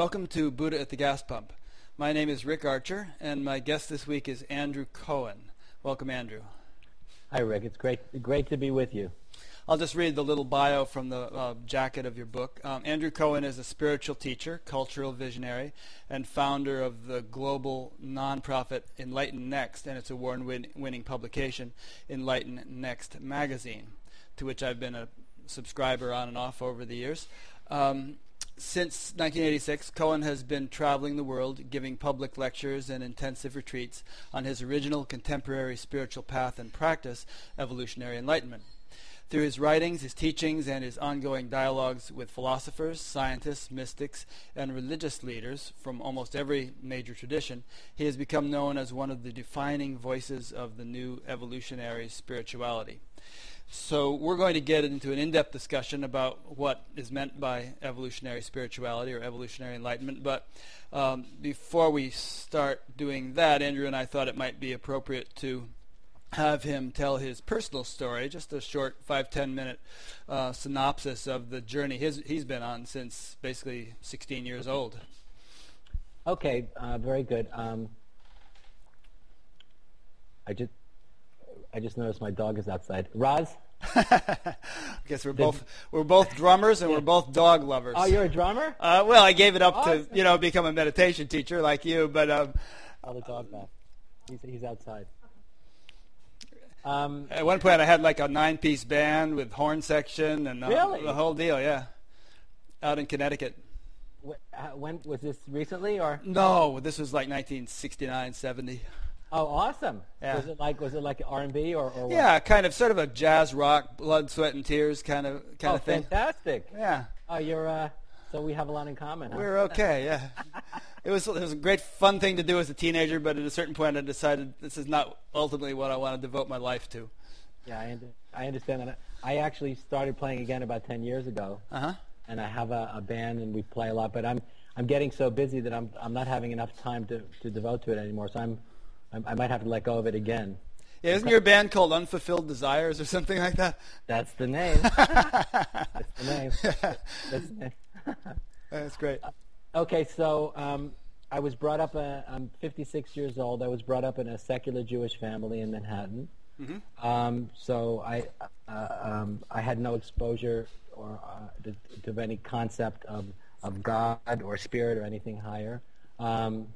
Welcome to Buddha at the Gas Pump. My name is Rick Archer, and my guest this week is Andrew Cohen. Welcome, Andrew. Hi, Rick. It's great, great to be with you. I'll just read the little bio from the uh, jacket of your book. Um, Andrew Cohen is a spiritual teacher, cultural visionary, and founder of the global nonprofit EnlightenNext and its a award winning publication, EnlightenNext Magazine, to which I've been a subscriber on and off over the years. Um, since 1986, Cohen has been traveling the world, giving public lectures and intensive retreats on his original contemporary spiritual path and practice, evolutionary enlightenment. Through his writings, his teachings, and his ongoing dialogues with philosophers, scientists, mystics, and religious leaders from almost every major tradition, he has become known as one of the defining voices of the new evolutionary spirituality. So we're going to get into an in-depth discussion about what is meant by evolutionary spirituality or evolutionary enlightenment. But um, before we start doing that, Andrew and I thought it might be appropriate to have him tell his personal story, just a short five ten minute uh, synopsis of the journey his, he's been on since basically 16 years old. Okay, uh, very good. Um, I just I just noticed my dog is outside. Roz. I guess we're both we're both drummers and we're both dog lovers. Oh, you're a drummer? Uh, well, I gave it up to you know become a meditation teacher like you, but um, oh, the dog back. He's he's outside. Um, At one point, I had like a nine-piece band with horn section and uh, really? the whole deal. Yeah, out in Connecticut. When was this recently or? No, this was like 1969, 70. Oh, awesome! Yeah. Was it like was it like R and B or, or what? Yeah, kind of sort of a jazz rock, blood, sweat, and tears kind of kind oh, of thing. fantastic! Yeah. Oh, you're uh, so we have a lot in common. Huh? We're okay. Yeah. it was it was a great fun thing to do as a teenager, but at a certain point, I decided this is not ultimately what I want to devote my life to. Yeah, I, I understand that. I actually started playing again about ten years ago. Uh huh. And I have a, a band, and we play a lot. But I'm I'm getting so busy that I'm I'm not having enough time to to devote to it anymore. So I'm I, I might have to let go of it again. Yeah, isn't your band called Unfulfilled Desires or something like that? That's the name. That's the name. That's, the name. That's great. Uh, okay, so um, I was brought up. Uh, I'm 56 years old. I was brought up in a secular Jewish family in Manhattan. Mm-hmm. Um, so I uh, um, I had no exposure or uh, to, to, any concept of of God or spirit or anything higher. Um,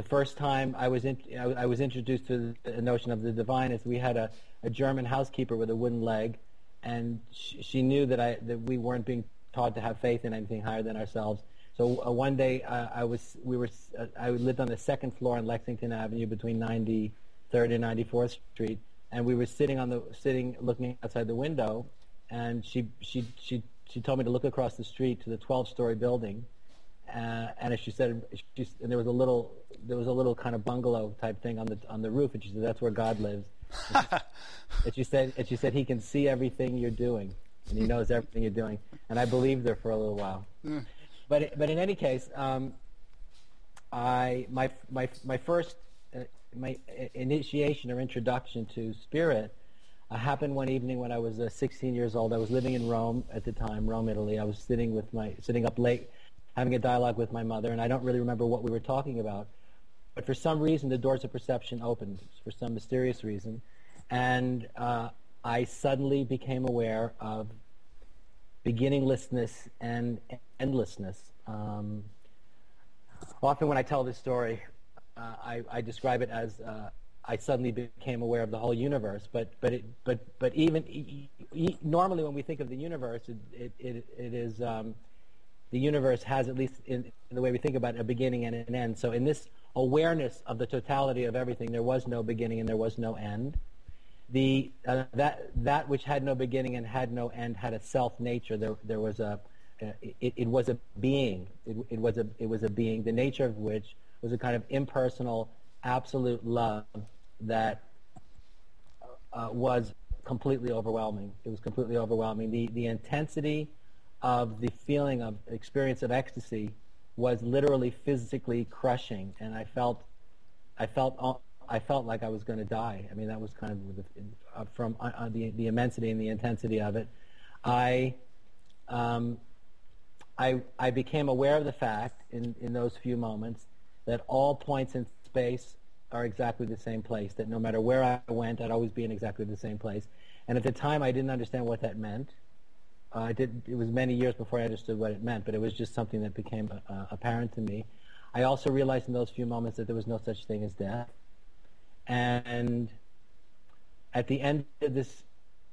the first time I was in, I, was introduced to the notion of the divine is we had a, a German housekeeper with a wooden leg, and she, she knew that I that we weren't being taught to have faith in anything higher than ourselves. So uh, one day uh, I was we were uh, I lived on the second floor on Lexington Avenue between 93rd and 94th Street, and we were sitting on the sitting looking outside the window, and she she she she told me to look across the street to the 12-story building uh, and as she said, she, and there was a little, there was a little kind of bungalow type thing on the on the roof, and she said that's where God lives. And she, and she said, and she said he can see everything you're doing, and he knows everything you're doing. And I believed her for a little while. Mm. But but in any case, um, I my my my first uh, my initiation or introduction to spirit uh, happened one evening when I was uh, 16 years old. I was living in Rome at the time, Rome, Italy. I was sitting with my sitting up late having a dialogue with my mother, and I don't really remember what we were talking about. But for some reason, the doors of perception opened, for some mysterious reason, and uh, I suddenly became aware of beginninglessness and endlessness. Um, often, when I tell this story, uh, I, I, describe it as uh, I suddenly became aware of the whole universe. But but it, but but even e- e- normally, when we think of the universe, it it, it, it is um, the universe has, at least in, in, the way we think about it, a beginning and an end. So in this awareness of the totality of everything, there was no beginning and there was no end. The, uh, that, that which had no beginning and had no end had a self nature. There, there was a, uh, it, it, was a being. It, it, was a, it was a being, the nature of which was a kind of impersonal, absolute love that uh, was completely overwhelming. It was completely overwhelming. The, the intensity of the feeling of experience of ecstasy was literally physically crushing, and I felt, I felt, I felt like I was going to die. I mean, that was kind of the, uh, from uh, uh, the the immensity and the intensity of it. I, um, I, I became aware of the fact in, in those few moments that all points in space are exactly the same place, that no matter where I went, I'd always be in exactly the same place. And at the time, I didn't understand what that meant. Uh, I did, it was many years before I understood what it meant, but it was just something that became uh, apparent to me. I also realized in those few moments that there was no such thing as death. And at the end of this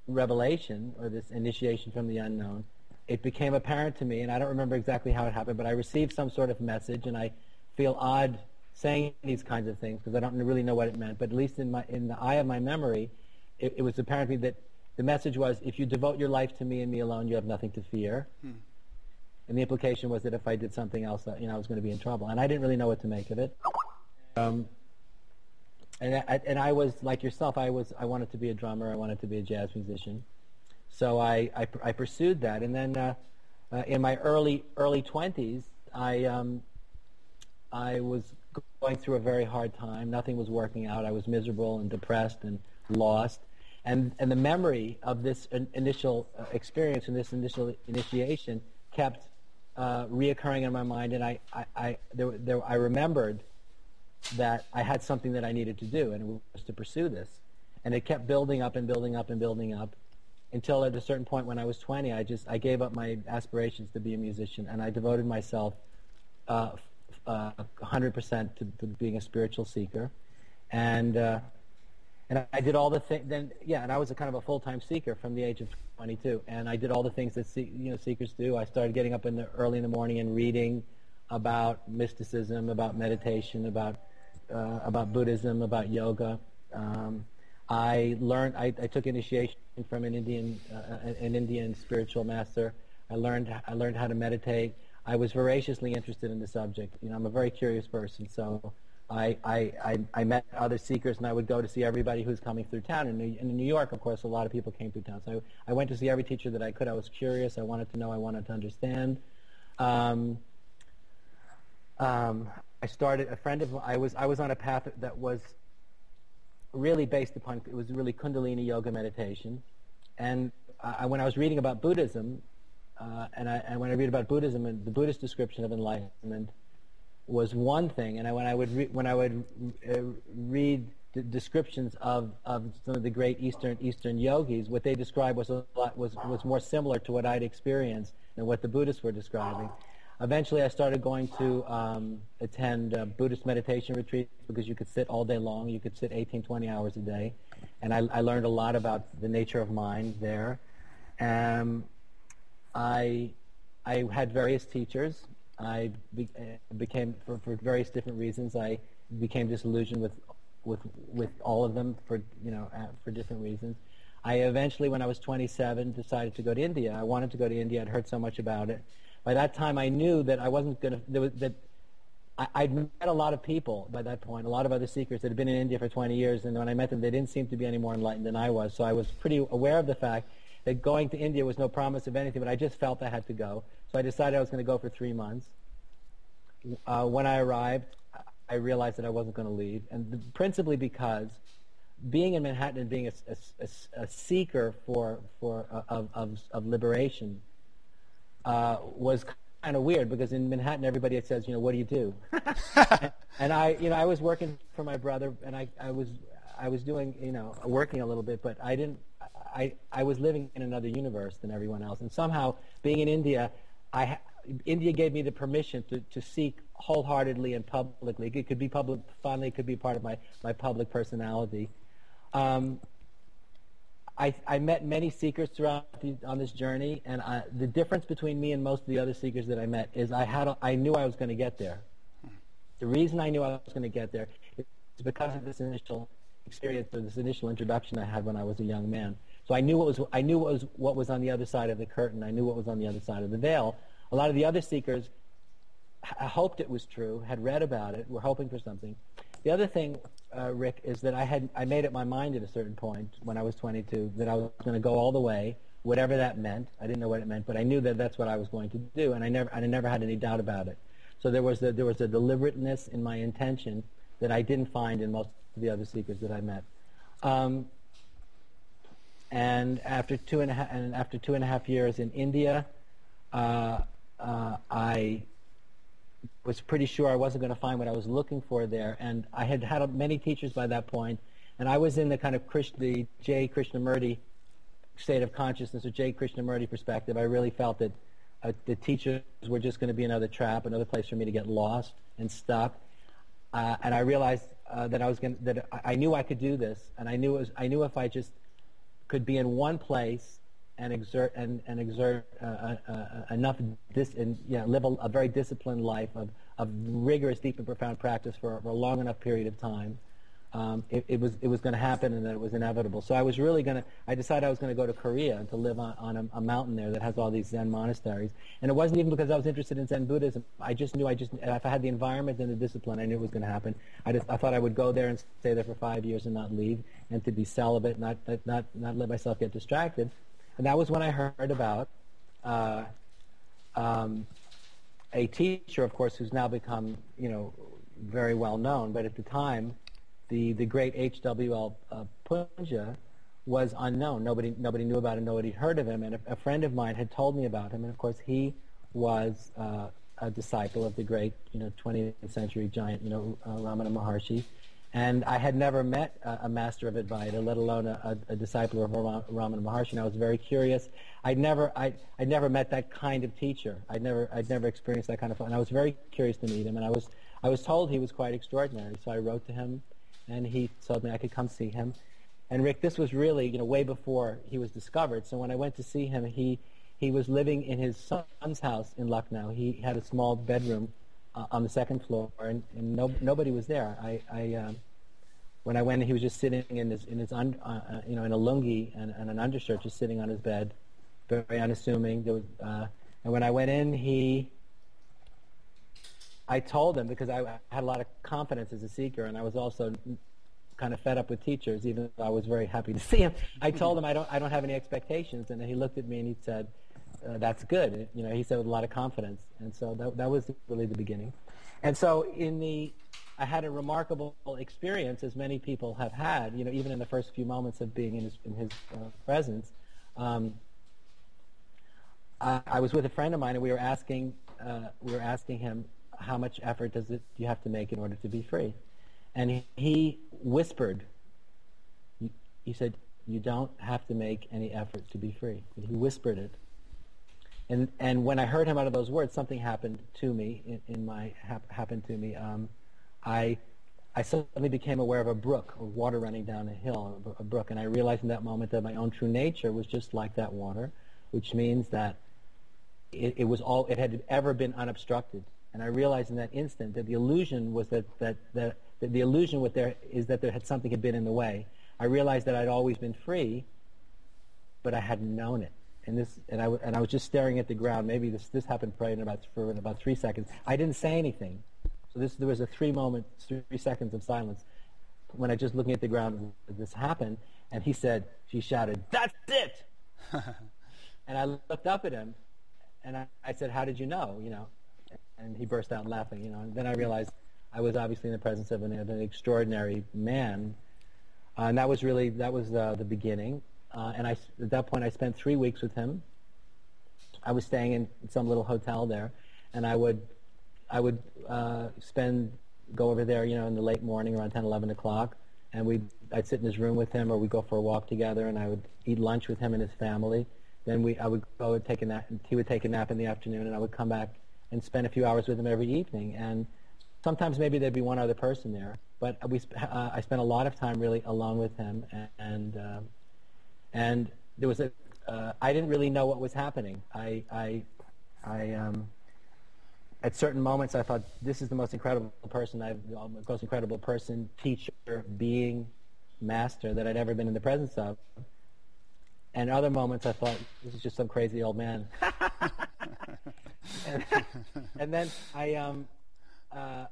revelation, or this initiation from the unknown, it became apparent to me, and I don't remember exactly how it happened, but I received some sort of message, and I feel odd saying these kinds of things because I don't really know what it meant. But at least in my in the eye of my memory, it, it was apparent to me that the message was, if you devote your life to me and me alone, you have nothing to fear. Hmm. And the implication was that if I did something else, that, you know, I was going to be in trouble. And I didn't really know what to make of it. Um, and I, and I was like yourself. I was I wanted to be a drummer. I wanted to be a jazz musician. So I I, I pursued that. And then uh, uh, in my early early twenties, I um, I was going through a very hard time. Nothing was working out. I was miserable and depressed and lost. And and the memory of this initial uh, experience and this initial initiation kept uh, reoccurring in my mind. And I I, I there, there I remembered that I had something that I needed to do, and it was to pursue this. And it kept building up and building up and building up until at a certain point when I was 20, I just I gave up my aspirations to be a musician, and I devoted myself uh, uh, 100% to, to, being a spiritual seeker, and uh, and I did all the things. Then yeah, and I was a kind of a full-time seeker from the age of 22, and I did all the things that you know seekers do. I started getting up in the early in the morning and reading about mysticism, about meditation, about uh, about Buddhism, about yoga. Um, I learned. I, I, took initiation from an Indian uh, an Indian spiritual master. I learned. I learned how to meditate. I was voraciously interested in the subject. You know, I'm a very curious person, so I, I, I, met other seekers, and I would go to see everybody who's coming through town. New, in New York, of course, a lot of people came through town. So I, I went to see every teacher that I could. I was curious. I wanted to know. I wanted to understand. Um, um, I started a friend of I was I was on a path that was really based upon it was really Kundalini yoga meditation, and I, when I was reading about Buddhism, uh, and, I, and when I read about Buddhism and the Buddhist description of enlightenment was one thing, and I, when I would re- when I would uh, read the descriptions of, of some of the great Eastern Eastern yogis, what they described was a lot was was more similar to what I'd experienced than what the Buddhists were describing. Eventually, I started going to um, attend uh, Buddhist meditation retreats because you could sit all day long. You could sit 18, 20 hours a day. And I, I learned a lot about the nature of mind there. Um, I, I had various teachers. I be, uh, became, for, for various different reasons, I became disillusioned with, with, with all of them for, you know, uh, for different reasons. I eventually, when I was 27, decided to go to India. I wanted to go to India. I'd heard so much about it by that time I knew that I wasn't going to, that I, I'd met a lot of people by that point, a lot of other seekers that had been in India for 20 years, and when I met them, they didn't seem to be any more enlightened than I was. So I was pretty aware of the fact that going to India was no promise of anything, but I just felt I had to go. So I decided I was going to go for three months. Uh, when I arrived, I realized that I wasn't going to leave, and the, principally because being in Manhattan and being a, a, a, a seeker for, for uh, of, of, of liberation uh, was kind of weird because in Manhattan everybody says, you know, what do you do? and, I, you know, I was working for my brother, and I, I was, I was doing, you know, working a little bit, but I didn't. I, I was living in another universe than everyone else, and somehow being in India, I, India gave me the permission to, to seek wholeheartedly and publicly. It could be public. Finally, it could be part of my my public personality. Um, I, I met many seekers throughout the, on this journey, and I, the difference between me and most of the other seekers that I met is I had a, I knew I was going to get there. The reason I knew I was going to get there is because of this initial experience or this initial introduction I had when I was a young man. So I knew what was I knew what was what was on the other side of the curtain. I knew what was on the other side of the veil. A lot of the other seekers h- hoped it was true, had read about it, were hoping for something. The other thing uh, Rick, is that I had I made up my mind at a certain point when I was 22 that I was going to go all the way, whatever that meant. I didn't know what it meant, but I knew that that's what I was going to do, and I never I never had any doubt about it. So there was a, there was a deliberateness in my intention that I didn't find in most of the other seekers that I met. Um, and after two and a half and after two and a half years in India, uh, uh, I was pretty sure I wasn't going to find what I was looking for there. And I had had many teachers by that point, and I was in the kind of Krish, the J. Krishnamurti state of consciousness or J. Krishnamurti perspective. I really felt that uh, the teachers were just going to be another trap, another place for me to get lost and stuck. Uh, and I realized uh, that I was going that I knew I could do this, and I knew was, I knew if I just could be in one place and exert and, and exert uh, uh, uh, enough dis, and you know, live a, a, very disciplined life of, of rigorous, deep, and profound practice for, for a long enough period of time, um, it, it, was it was going to happen and that it was inevitable. So I was really going to. I decided I was going to go to Korea and to live on, on a, a, mountain there that has all these Zen monasteries. And it wasn't even because I was interested in Zen Buddhism. I just knew I just if I had the environment and the discipline, I knew it was going to happen. I just I thought I would go there and stay there for five years and not leave, and to be celibate, not not not let myself get distracted. And that was when I heard about. Uh, um, a teacher, of course, who's now become, you know, very well known, but at the time, the, the great H.W.L. Uh, Poonja was unknown. Nobody, nobody knew about him. Nobody heard of him. And a, a, friend of mine had told me about him. And of course, he was uh, a disciple of the great, you know, 20th century giant, you know, uh, Ramana Maharshi. And I had never met a, a master of Advaita, let alone a, a, a disciple of Ramana Maharshi. And I was very curious. I'd never, I, I'd never met that kind of teacher. I'd never, I'd never experienced that kind of. And I was very curious to meet him. And I was, I was told he was quite extraordinary. So I wrote to him and he told me I could come see him. And Rick, this was really, you know, way before he was discovered. So when I went to see him, he he was living in his son's house in Lucknow. He had a small bedroom uh, on the second floor, and, and no, nobody was there. I, I um, when I went, he was just sitting in his in his un, uh, uh, you know in a lungi and, and, an undershirt, just sitting on his bed, very unassuming. There was, uh, and when I went in, he I told him because I had a lot of confidence as a seeker, and I was also kind of fed up with teachers, even though I was very happy to see him. I told him I don't, I don't have any expectations, and he looked at me and he said, uh, "That's good." You know, he said with a lot of confidence, and so that that was really the beginning. And so in the, I had a remarkable experience, as many people have had. You know, even in the first few moments of being in his in his uh, presence. Um, I, I was with a friend of mine, and we were asking uh, we were asking him how much effort does it you have to make in order to be free? And he, whispered, he said, you don't have to make any effort to be free. he whispered it. And, and when I heard him out of those words, something happened to me, in, in my, hap, happened to me. Um, I, I suddenly became aware of a brook, or water running down a hill, a brook, and I realized in that moment that my own true nature was just like that water, which means that it, it was all, it had ever been unobstructed. And I realized in that instant that the illusion was that, that, that, that the illusion with there is that there had something had been in the way. I realized that I'd always been free, but I hadn't known it. And this, and I, and I was just staring at the ground. Maybe this, this happened probably in about, for in about three seconds. I didn't say anything. So this, there was a three moment, three seconds of silence when I just looking at the ground, this happened. And he said, she shouted, that's it! and I looked up at him, and I, I said, how did you know? You know, and he burst out laughing. You know, and then I realized I was obviously in the presence of an, of an extraordinary man, uh, and that was really that was uh, the beginning. Uh, and I, at that point, I spent three weeks with him. I was staying in some little hotel there, and I would, I would uh, spend go over there, you know, in the late morning around 10, 11 o'clock, and we I'd sit in his room with him, or we'd go for a walk together, and I would eat lunch with him and his family. Then we I would go and take a nap. He would take a nap in the afternoon, and I would come back and spend a few hours with him every evening. And sometimes maybe there'd be one other person there, but we uh, I spent a lot of time really alone with him, and and, uh, and there was a uh, I didn't really know what was happening. I I I um, at certain moments I thought this is the most incredible person I've the most incredible person, teacher, being, master that I'd ever been in the presence of. And other moments I thought this is just some crazy old man. and, and, then I, um, uh,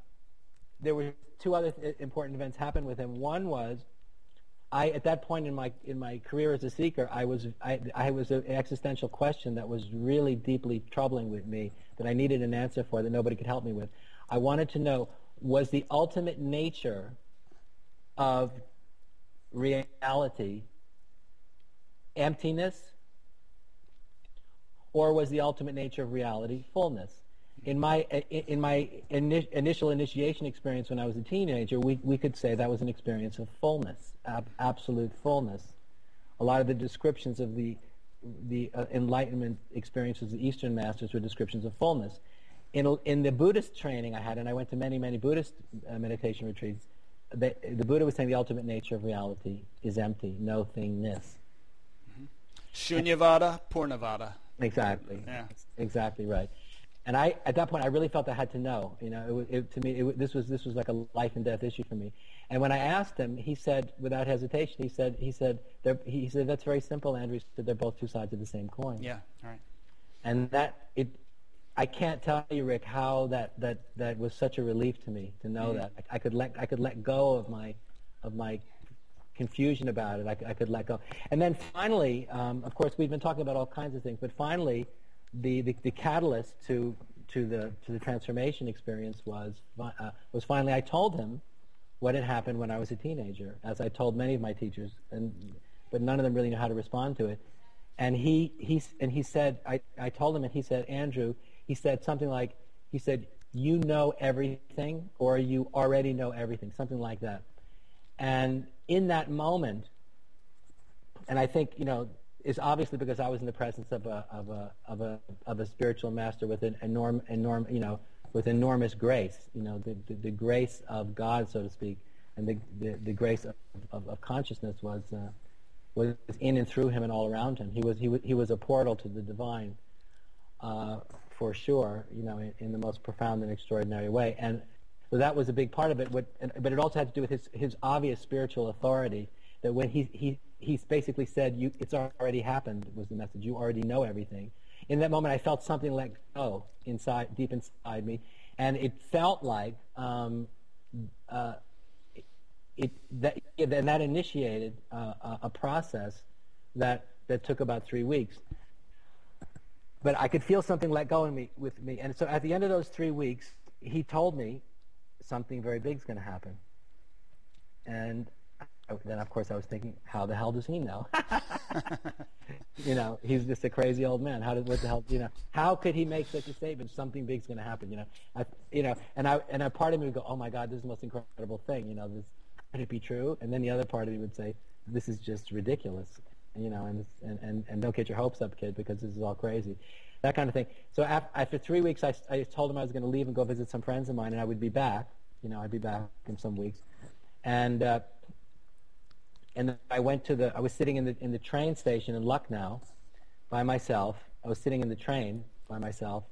there were two other th- important events happened with him. One was, I at that point in my in my career as a seeker, I was I, I was an existential question that was really deeply troubling with me that I needed an answer for that nobody could help me with. I wanted to know was the ultimate nature of reality emptiness or was the ultimate nature of reality fullness? In my in my ini- initial initiation experience when I was a teenager, we we could say that was an experience of fullness, ab- absolute fullness. A lot of the descriptions of the the uh, enlightenment experiences of the Eastern masters were descriptions of fullness. In in the Buddhist training I had, and I went to many many Buddhist uh, meditation retreats, the, the Buddha was saying the ultimate nature of reality is empty, no thingness. Shunyavada, Purnavada. Exactly. Yeah. Exactly right. And I, at that point, I really felt I had to know. You know, it, was- it, to me, it, this was this was like a life and death issue for me. And when I asked him, he said, without hesitation, he said, he said, he said, that's very simple, Andrew. He said, they're both two sides of the same coin. Yeah, all right. And that it, I can't tell you, Rick, how that that that was such a relief to me to know mm-hmm. that I, I could let I could let go of my of my confusion about it. I could let go. And then finally, um, of course, we've been talking about all kinds of things, but finally, the, the, the catalyst to to the to the transformation experience was uh, was finally I told him what had happened when I was a teenager, as I told many of my teachers, and but none of them really knew how to respond to it. And he he and he said I, I told him and he said Andrew he said something like he said you know everything or you already know everything something like that. And in that moment, and I think you know is obviously because I was in the presence of a of a of a of a spiritual master with an enorm enorm you know with enormous grace you know the the, the grace of God so to speak and the the, the grace of, of, of consciousness was uh, was in and through him and all around him. He was he was, he was a portal to the divine uh, for sure you know in, in the most profound and extraordinary way. And so that was a big part of it what, and, but it also had to do with his his obvious spiritual authority that when he he he basically said you it's already happened was the message you already know everything in that moment i felt something let go inside deep inside me and it felt like um, uh, it that and that initiated uh, a, a process that that took about three weeks but I could feel something let go in me with me. And so at the end of those three weeks, he told me something very big is going to happen. And I- then, of course, I was thinking, how the hell does he know? you know, he's just a crazy old man. How did what the hell? You know, how could he make such a statement? Something big's going to happen. You know, I, you know, and I and a part of me would go, oh my God, this is the most incredible thing. You know, this could it be true? And then the other part of me would say, this is just ridiculous. You know, and and and, and don't get your hopes up, kid, because this is all crazy. That kind of thing. So after three weeks, I, I told him I was going to leave and go visit some friends of mine, and I would be back. You know, I'd be back in some weeks. And uh, and I went to the. I was sitting in the in the train station in Lucknow, by myself. I was sitting in the train by myself.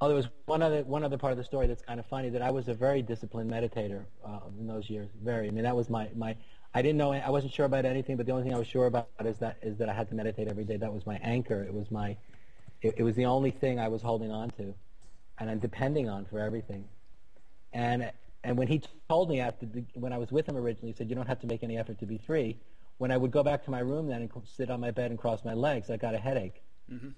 Oh, there was one other one other part of the story that's kind of funny. That I was a very disciplined meditator uh, in those years. Very. I mean, that was my my. I didn't know. I wasn't sure about anything, but the only thing I was sure about is that is that I had to meditate every day. That was my anchor. It was my. It, it was the only thing I was holding on to, and I'm depending on for everything. And and when he told me after the, when I was with him originally, he said you don't have to make any effort to be free. When I would go back to my room then and sit on my bed and cross my legs, I got a headache. Mm-hmm.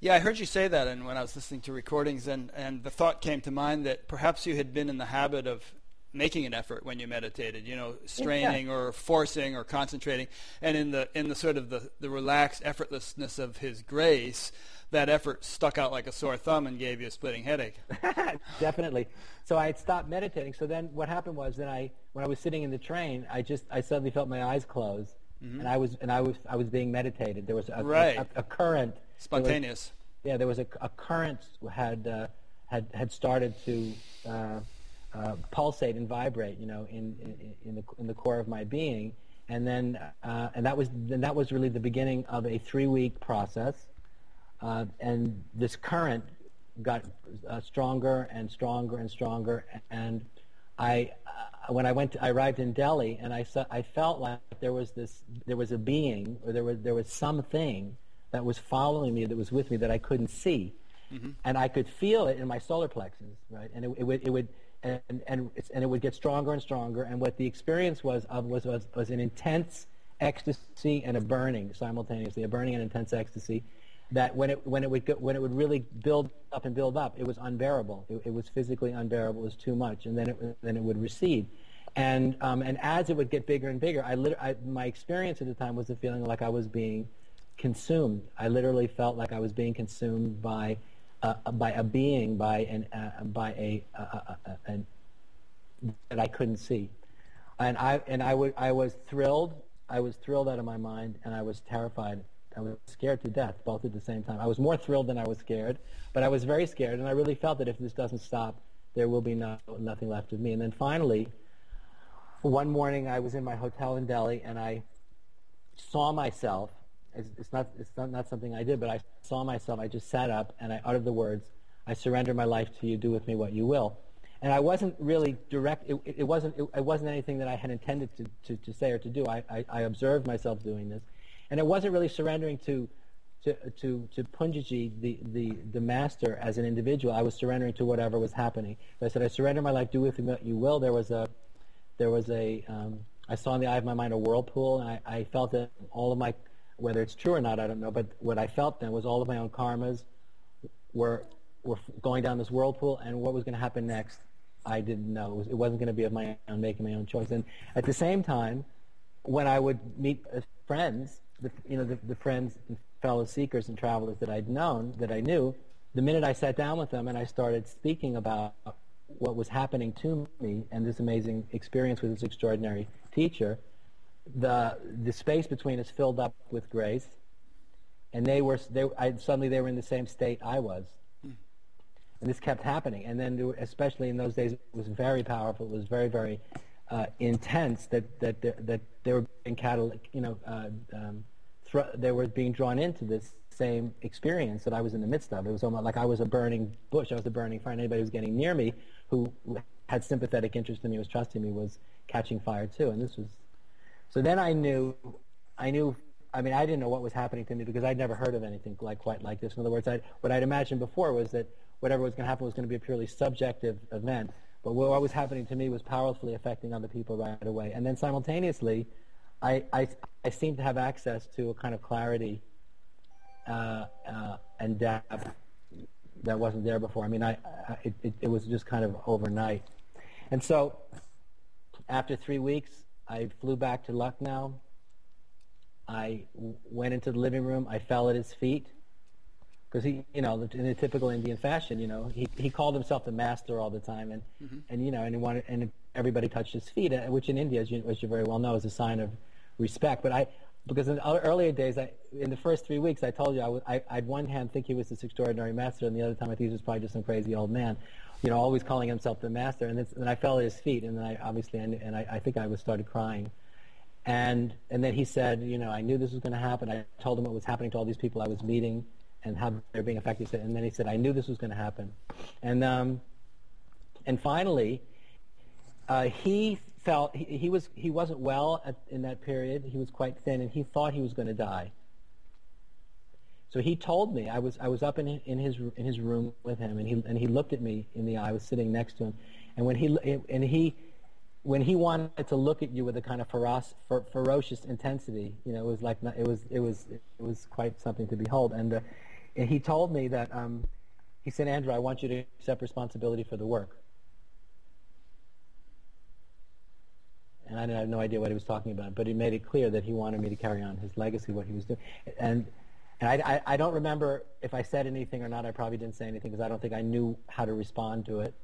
Yeah, I heard you say that, and when I was listening to recordings, and, and the thought came to mind that perhaps you had been in the habit of making an effort when you meditated, you know, straining or forcing or concentrating, and in the in the sort of the, the relaxed effortlessness of His grace, that effort stuck out like a sore thumb and gave you a splitting headache. Definitely. So I had stopped meditating. So then what happened was then I when I was sitting in the train, I just I suddenly felt my eyes close. And I was and I was I was being meditated. There was a, Right. a, a current there was- Spontaneous. yeah, there was a, a current had uh, had had started to uh, uh, pulsate and vibrate, you know, in, in in the in the core of my being, and then uh, and that was then that was really the beginning of a three week process, uh, and this current got uh, stronger and stronger and stronger, and I uh, when I went to, I arrived in Delhi, and I saw, I felt like there was this there was a being or there was there was something that was following me, that was with me, that I couldn't see, and I could feel it in my solar plexus, right? And it, it would, it would, and and, and it would get stronger and stronger. And what the experience was of was was, was an intense ecstasy and a burning simultaneously, a burning and intense ecstasy. That when it when it would go, when it would really build up and build up, it was unbearable. It, it was physically unbearable. It was too much, and then it then it would recede. And um, and as it would get bigger and bigger, I, lit- I my experience at the time was the feeling like I was being consumed. I literally felt like I was being consumed by Uh, uh, by a being, by an uh, uh by a, uh, a, that I couldn't see, and I and I, w- I was thrilled. I was thrilled out of my mind, and I was terrified. I was scared to death, both at the same time. I was more thrilled than I was scared, but I was very scared, and I really felt that if this doesn't stop, there will be no, nothing left of me. And then finally, one morning, I was in my hotel in Delhi, and I saw myself. It's, it's not it's not, not something I did, but I saw myself. I just sat up and I uttered the words, "I surrender my life to you. Do with me what you will." and I wasn't really direct. It, it wasn't. It, it, wasn't anything that I had intended to, to, to say or to do. I, I, I, observed myself doing this, and it wasn't really surrendering to to to, to Poonjaji, the, the the master, as an individual. I was surrendering to whatever was happening. So I said, "I surrender my life. Do with me what you will." There was a there was a um, I saw in the eye of my mind a whirlpool, and I, I felt that all of my whether it's true or not, I don't know. But what I felt then was all of my own karmas were were going down this whirlpool, and what was going to happen next I didn't know. It, was, wasn't going to be of my own making my own choice. And at the same time, when I would meet uh, friends, the, you know, the, the friends and fellow seekers and travelers that I'd known, that I knew, the minute I sat down with them and I started speaking about what was happening to me and this amazing experience with this extraordinary teacher, the the space between us filled up with grace, and they were they I, suddenly they were in the same state I was, and this kept happening. And then, were, especially in those days, it was very powerful. It was very, very uh, intense. That that that they were being catalytic, you know, uh, um, they were being drawn into this same experience that I was in the midst of. It was almost like I was a burning bush. I was a burning fire. And anybody who was getting near me, who had sympathetic interest in me, was trusting me, was catching fire too. And this was. So then I knew, I knew I mean, I didn't know what was happening to me because I'd never heard of anything like quite like this. In other words, I, what I'd imagined before was that whatever was going to happen was going to be a purely subjective event. But what was happening to me was powerfully affecting other people right away. And then simultaneously, I, I, I seemed to have access to a kind of clarity uh, uh, and depth that wasn't there before. I mean, I, I it, it was just kind of overnight. And so after three weeks, I flew back to Lucknow. I w- went into the living room. I fell at his feet because he, you know, in a typical Indian fashion, you know, he he called himself the master all the time, and mm-hmm. and you know, and he wanted, and everybody touched his feet, uh, which in India, as you, as you very well know, is a sign of respect. But I, because in earlier days, I, in the first three weeks, I told you I, would, I, I'd one hand think he was this extraordinary master, and the other time I think he was probably just some crazy old man, you know, always calling himself the master. And then I fell at his feet, and then I obviously, and, and I, I think I was started crying. And and then he said, you know, I knew this was going to happen. I told him what was happening to all these people I was meeting and how they're being affected. And then he said, I knew this was going to happen. And, um, and finally, uh, he felt he, he, was, he wasn't well at, in that period. He was quite thin, and he thought he was going to die. So he told me I was I was up in in his in his room with him, and he and he looked at me in the eye. I was sitting next to him, and when he and he when he wanted to look at you with a kind of feroc, fer, ferocious intensity, you know, it was like it was it was it was quite something to behold. And uh, and he told me that um, he said, Andrew, I want you to accept responsibility for the work. And I had no idea what he was talking about, but he made it clear that he wanted me to carry on his legacy, what he was doing. And, and I, I, I don't remember if I said anything or not. I probably didn't say anything because I don't think I knew how to respond to it.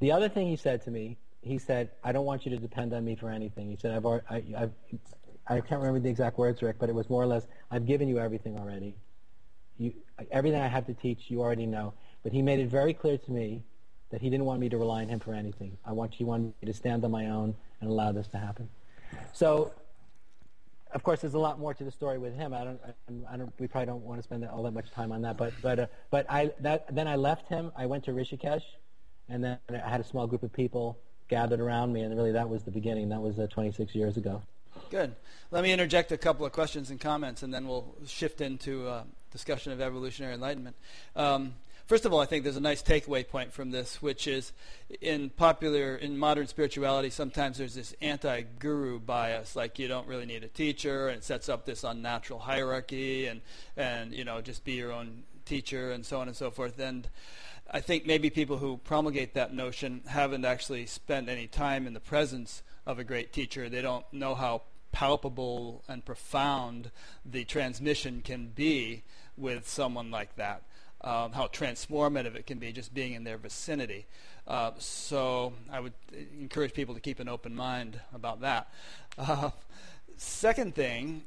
The other thing he said to me, he said, I don't want you to depend on me for anything. He said, I've, already, I, I've, I can't remember the exact words, Rick, but it was more or less, I've given you everything already. You, everything I have to teach, you already know. But he made it very clear to me that he didn't want me to rely on him for anything. I want he wanted me to stand on my own and allow this to happen. So, of course, there's a lot more to the story with him. I don't, I, I don't we probably don't want to spend all that much time on that. But, but, uh, but I, that, then I left him. I went to Rishikesh, and then I had a small group of people gathered around me, and really that was the beginning. That was uh, 26 years ago. Good. Let me interject a couple of questions and comments, and then we'll shift into uh, discussion of evolutionary enlightenment. Um, first of all, I think there's a nice takeaway point from this, which is in popular, in modern spirituality, sometimes there's this anti-guru bias, like you don't really need a teacher, and it sets up this unnatural hierarchy, and and you know just be your own teacher, and so on and so forth. And I think maybe people who promulgate that notion haven't actually spent any time in the presence of a great teacher. They don't know how palpable and profound the transmission can be with someone like that. Um, how transformative it can be just being in their vicinity. Uh, so I would encourage people to keep an open mind about that. Uh, second thing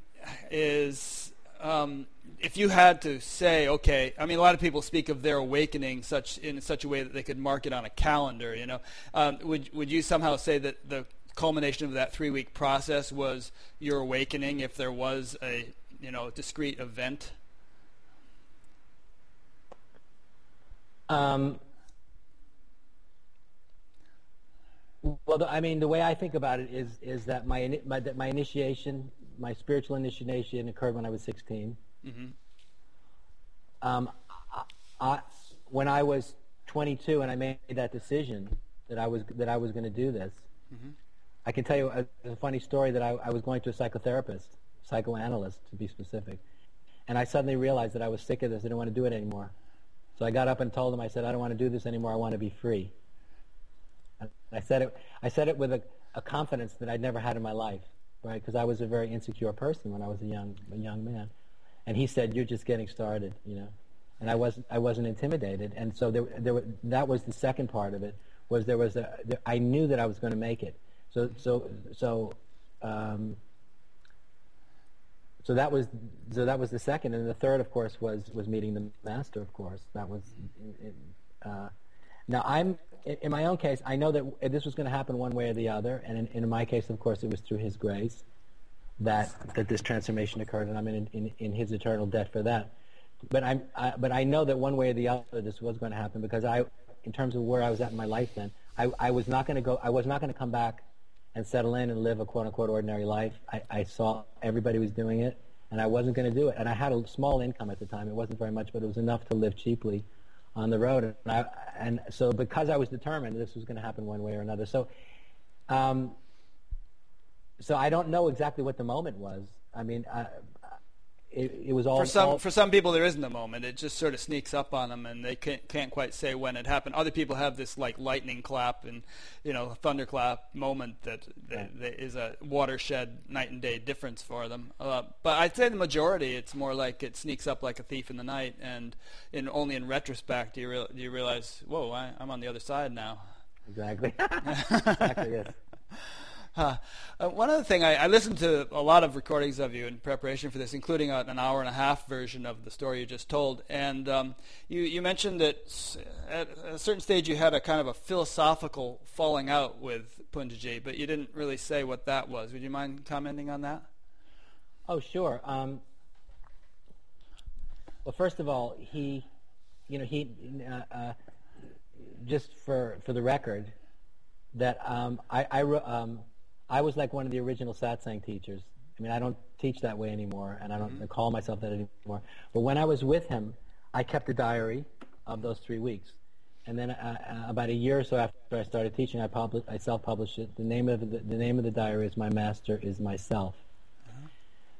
is um, if you had to say, okay, I mean, a lot of people speak of their awakening such in such a way that they could mark it on a calendar. You know, um, would would you somehow say that the culmination of that three week process was your awakening, if there was a you know discrete event? Um, well, I mean, the way I think about it is is that my my, that my initiation my spiritual initiation occurred when I was 16. Mm-hmm. Um, I, I, when I was 22 and I made that decision that I was that I was going to do this, mm-hmm. I can tell you a, a funny story that I, I, was going to a psychotherapist, psychoanalyst to be specific, and I suddenly realized that I was sick of this. I didn't want to do it anymore. So I got up and told him, I said, I don't want to do this anymore. I want to be free. And I said it. I said it with a, a confidence that I'd never had in my life right? Because I was a very insecure person when I was a young a young man, and he said, "You're just getting started," you know, and I wasn't I wasn't intimidated, and so there there were, that was the second part of it was there was a there, I knew that I was going to make it, so so so. Um, so that was so that was the second, and the third, of course, was was meeting the master. Of course, that was. Uh, now I'm in my own case, I know that this was going to happen one way or the other, and in, in, my case, of course, it was through His grace that that this transformation occurred, and I'm in, in, in His eternal debt for that. But I'm, I, but I know that one way or the other, this was going to happen because I, in terms of where I was at in my life then, I, I was not going to go. I was not going to come back and settle in and live a quote unquote ordinary life. I, I saw everybody was doing it, and I wasn't going to do it. And I had a small income at the time. It wasn't very much, but it was enough to live cheaply on the road. And, I, and so because I was determined this was going to happen one way or another. So, um, so I don't know exactly what the moment was. I mean, I, it, it, was all for some all, for some people there isn't a moment. It just sort of sneaks up on them and they can't, can't quite say when it happened. Other people have this like lightning clap and you know thunderclap moment that, that, that is a watershed night and day difference for them. Uh, but I'd say the majority it's more like it sneaks up like a thief in the night and in only in retrospect do you, real, do you realize whoa I, I'm on the other side now? Exactly. Exactly yes. Uh, one other thing, I, I, listened to a lot of recordings of you in preparation for this, including a, an hour and a half version of the story you just told. And um, you, you, mentioned that at a certain stage you had a kind of a philosophical falling out with Poonjaji, but you didn't really say what that was. Would you mind commenting on that? Oh, sure. Um, well, first of all, he, you know, he, uh, uh, just for for the record, that um, I, I um, I was like one of the original satsang teachers. I mean, I don't teach that way anymore, and I don't mm-hmm. call myself that anymore. But when I was with him, I kept a diary of those three weeks. And then uh, uh, about a year or so after I started teaching, I, published, I self-published it. The name of the, the, name of the diary is "My Master is Myself," uh-huh.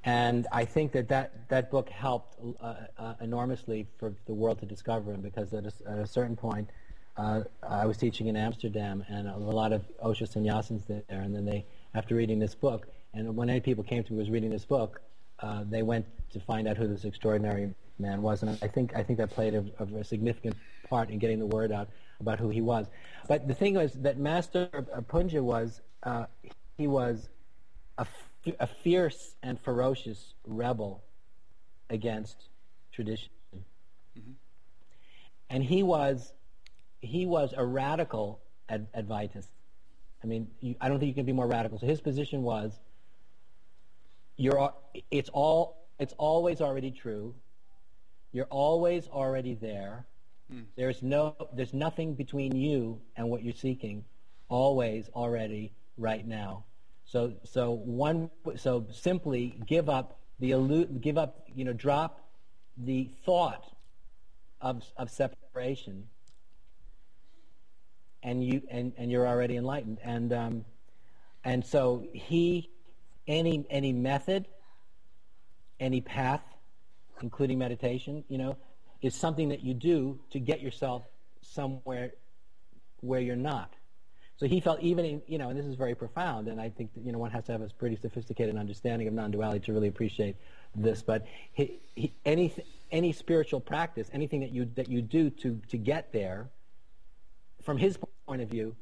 and I think that that, that book helped uh, uh, enormously for the world to discover him because at a, at a certain point, uh, I was teaching in Amsterdam, and a lot of Osho sannyasins there, and then they, after reading this book, and when any people came to me was reading this book, uh, they went to find out who this extraordinary man was, and I think I think that played a, a, significant part in getting the word out about who he was. But the thing was that Master Poonja was uh, he was a, f- a fierce and ferocious rebel against tradition, mm-hmm. and he was he was a radical ad- Advaitist. I mean, you, I don't think you can be more radical. So his position was, you're, it's all, it's always already true. You're always already there. Hmm. There's no, there's nothing between you and what you're seeking. Always, already, right now. So, so one, so simply give up the allu- give up, you know, drop the thought of of separation and you and, and you're already enlightened. And um, and so he any any method, any path, including meditation, you know, is something that you do to get yourself somewhere where you're not. So he felt even in, you know, and this is very profound, and I think that, you know one has to have a pretty sophisticated understanding of non-duality to really appreciate this. But he, he, any any spiritual practice, anything that you that you do to to get there, from his point of view,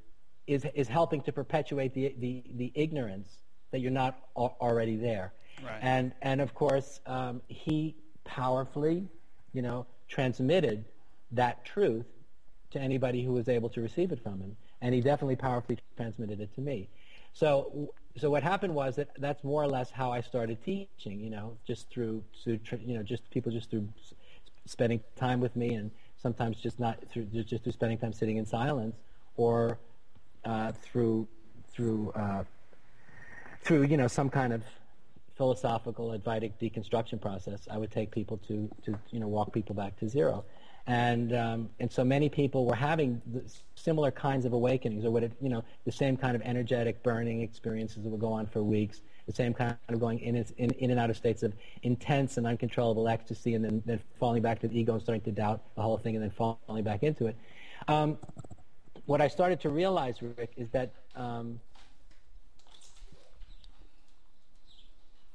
is is helping to perpetuate the the, the ignorance that you're not already there. Right. And and of course, um, he powerfully, you know, transmitted that truth to anybody who was able to receive it from him and he definitely powerfully transmitted it to me. So, so what happened was that that's more or less how I started teaching. You know, just through, through you know, just people just through spending time with me, and sometimes just not through just through spending time sitting in silence, or uh, through through uh, through you know some kind of philosophical Advaitic deconstruction process. I would take people to to you know walk people back to zero and um, and so many people were having similar kinds of awakenings, or what it, you know, the same kind of energetic burning experiences that would go on for weeks, the same kind of going in, in, in and out of states of intense and uncontrollable ecstasy, and then, then falling back to the ego and starting to doubt the whole thing, and then falling back into it. Um, what I started to realize, Rick, is that um,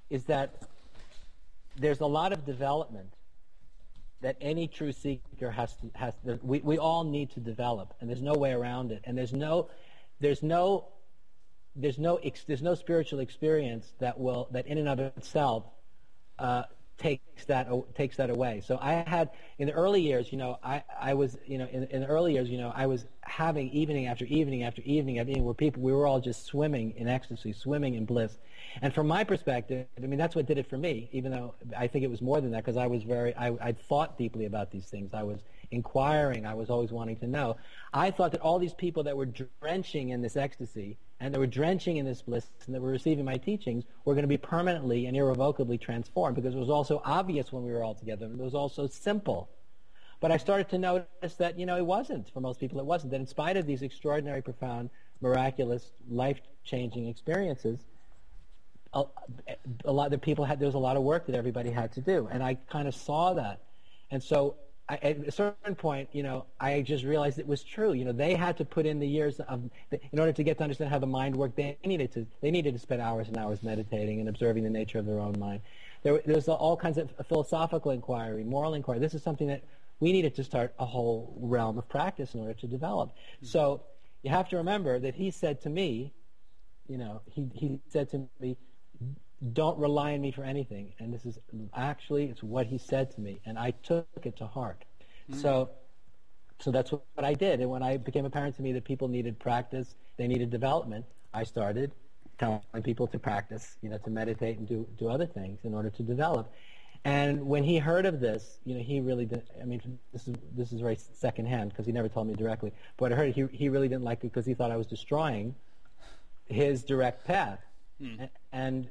is that there's a lot of development that any true seeker has to, has to, we, we all need to develop and there's no way around it. And there's no there's no there's no there's no spiritual experience that will that in and of itself uh, takes that takes that away. So I had in the early years, you know, I, I was you know in, in the early years, you know, I was having evening after evening after evening after evening where people we were all just swimming in ecstasy, swimming in bliss. And from my perspective, I mean that's what did it for me. Even though I think it was more than that because I was very I I thought deeply about these things. I was inquiring. I was always wanting to know. I thought that all these people that were drenching in this ecstasy and that were drenching in this bliss and that were receiving my teachings were going to be permanently and irrevocably transformed because it was also obvious when we were all together. and It was also simple. But I started to notice that, you know, it wasn't. For most people, it wasn't. That in spite of these extraordinary, profound, miraculous, life-changing experiences, a, a lot of people had, there was a lot of work that everybody had to do. And I kind of saw that. And so I, at a certain point, you know, I just realized it was true. You know, they had to put in the years of, in order to get to understand how the mind worked. They needed to, they needed to spend hours and hours meditating and observing the nature of their own mind. There, there's all kinds of philosophical inquiry, moral inquiry. This is something that we needed to start a whole realm of practice in order to develop. Mm-hmm. So you have to remember that he said to me, you know, he, he said to me, don't rely on me for anything. And this is actually, it's what he said to me. And I took it to heart. Mm-hmm. So, so that's what, I did. And when I became apparent to me that people needed practice, they needed development, I started telling people to practice, you know, to meditate and do, do other things in order to develop. And when he heard of this, you know, he really didn't, I mean, this is, this is very secondhand because he never told me directly. But I heard he, he really didn't like it because he thought I was destroying his direct path. Hmm. And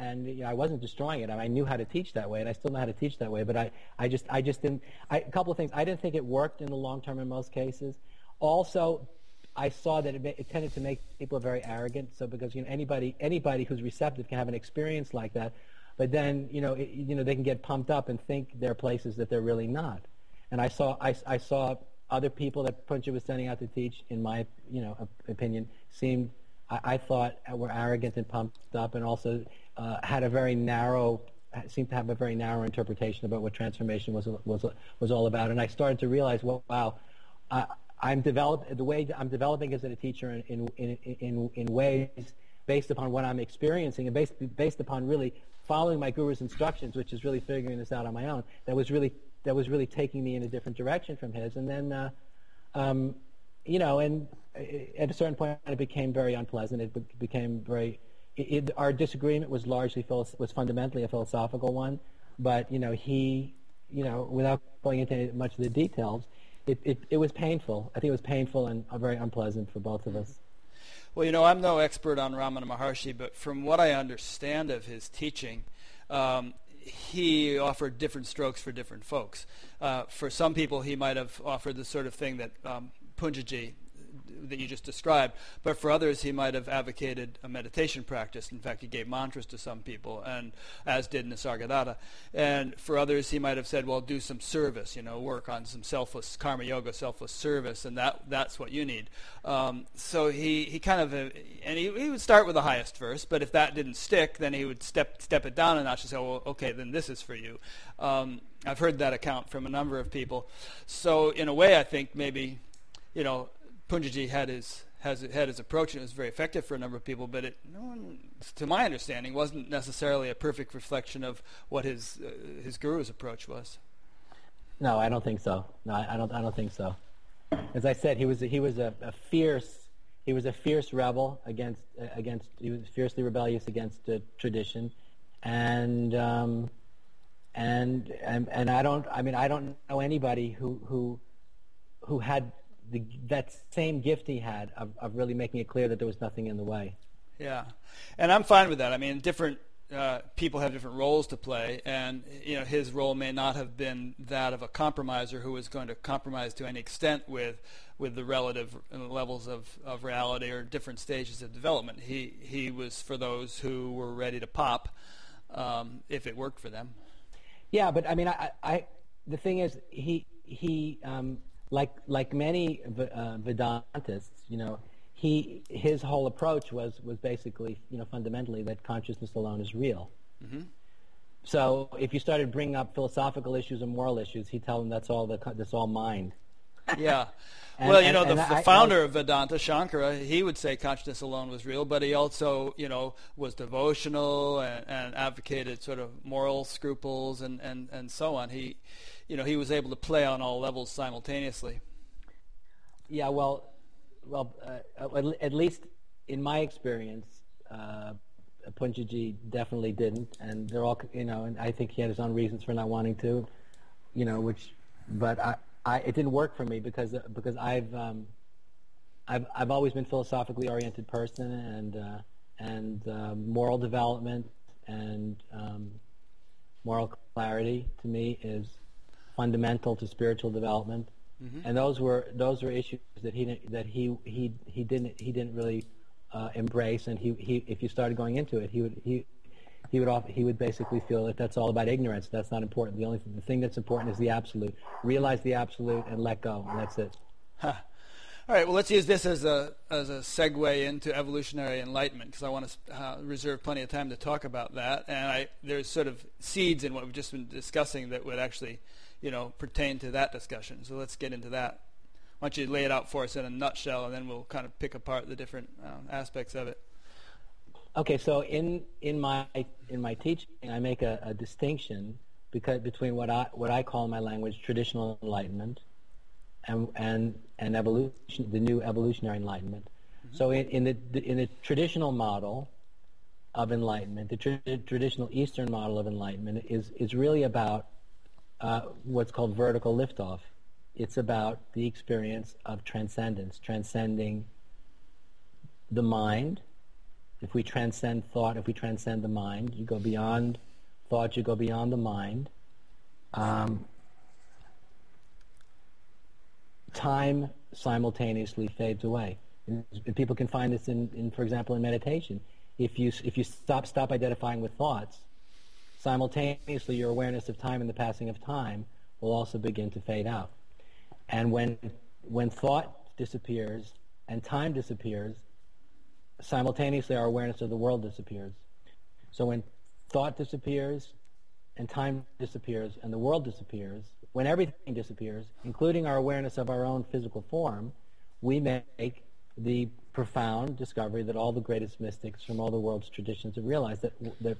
and you know, I wasn't destroying it. I, mean, I knew how to teach that way, and I still know how to teach that way. But I, I just, I just didn't. I, a couple of things. I didn't think it worked in the long term in most cases. Also, I saw that it, it, tended to make people very arrogant. So because you know anybody, anybody who's receptive can have an experience like that, but then you know, it, you know, they can get pumped up and think they're places that they're really not. And I saw, I, I saw other people that Poonja was sending out to teach, in my you know opinion, seemed I, I thought were arrogant and pumped up, and also uh, had a very narrow seemed to have a very narrow interpretation about what transformation was was was all about. And I started to realize, well, wow, I'm develop the way I'm developing as a teacher in in in in ways based upon what I'm experiencing and based based upon really following my guru's instructions, which is really figuring this out on my own. That was really that was really taking me in a different direction from his. And then, uh, um, you know, and at a certain point, it became very unpleasant. It became very it, our disagreement was largely was fundamentally a philosophical one, but you know he, you know, without going into much of the details, it, it, it was painful. I think it was painful and very unpleasant for both of us. Well, you know, I'm no expert on Ramana Maharshi, but from what I understand of his teaching, um, he offered different strokes for different folks. Uh, for some people, he might have offered the sort of thing that um, Poonjaji that you just described. But for others, he might have advocated a meditation practice. In fact, he gave mantras to some people, and as did Nisargadatta. And for others, he might have said, "Well, do some service. You know, work on some selfless karma yoga, selfless service, and that that's what you need." Um, so he he kind of uh, and he, he would start with the highest first, but if that didn't stick, then he would step step it down a notch and say, "Well, okay, then this is for you." Um, I've heard that account from a number of people. So in a way, I think maybe, you know, Poonjaji had his has had his approach and it was very effective for a number of people, but it, no one, to my understanding, wasn't necessarily a perfect reflection of what his uh, his guru's approach was. No, I don't think so. No, I don't. I don't think so. As I said, he was a, he was a, a fierce he was a fierce rebel against uh, against he was fiercely rebellious against tradition, and um, and and and I don't. I mean, I don't know anybody who who who had the, that same gift he had of, of really making it clear that there was nothing in the way. Yeah, and I'm fine with that. I mean, different uh, people have different roles to play, and you know his role may not have been that of a compromiser who was going to compromise to any extent with with the relative levels of, of reality or different stages of development. He he was for those who were ready to pop um, if it worked for them. Yeah, but I mean, I, I the thing is, he he um, like like many uh, Vedantists, you know, he his whole approach was was basically, you know, fundamentally that consciousness alone is real. Mm-hmm. So if you started bringing up philosophical issues and moral issues, he'd tell them that's all the that's all mind. Yeah. And, well, you know, the, the founder of Vedanta, Shankara, he would say consciousness alone was real, but he also, you know, was devotional and, and advocated sort of moral scruples and, and, and so on. He, you know, he was able to play on all levels simultaneously. Yeah, well, well, uh, at least in my experience, uh, Poonjaji definitely didn't, and they're all, you know, and I think he had his own reasons for not wanting to, you know, which, but I, I, it didn't work for me because because I've um, I've I've always been philosophically oriented person and uh, and uh, moral development and um, moral clarity to me is fundamental to spiritual development. Mm-hmm. And those were those were issues that he that he he he didn't he didn't really uh, embrace. And he, he if you started going into it, he would he he would often, he would basically feel that that's all about ignorance. That's not important. The only thing, the thing that's important is the absolute. Realize the absolute and let go, and that's it. Huh. All right. Well, let's use this as a as a segue into evolutionary enlightenment because I want to uh, reserve plenty of time to talk about that. And I, there's sort of seeds in what we've just been discussing that would actually, you know, pertain to that discussion. So let's get into that. Why don't you lay it out for us in a nutshell, and then we'll kind of pick apart the different uh, aspects of it. Okay, so in in my in my teaching, I make a, a distinction because between what I what I call in my language traditional enlightenment and and and evolution, the new evolutionary enlightenment. Mm-hmm. So in, in the in the traditional model of enlightenment, the tra- traditional Eastern model of enlightenment is is really about uh, what's called vertical liftoff. It's about the experience of transcendence, transcending the mind if we transcend thought, if we transcend the mind, you go beyond thought, you go beyond the mind. Um, time simultaneously fades away. And people can find this in, in, for example, in meditation. If you, if you stop, stop identifying with thoughts, simultaneously your awareness of time and the passing of time will also begin to fade out. And when, when thought disappears and time disappears, simultaneously our awareness of the world disappears. So when thought disappears and time disappears and the world disappears, when everything disappears, including our awareness of our own physical form, we make the profound discovery that all the greatest mystics from all the world's traditions have realized that, that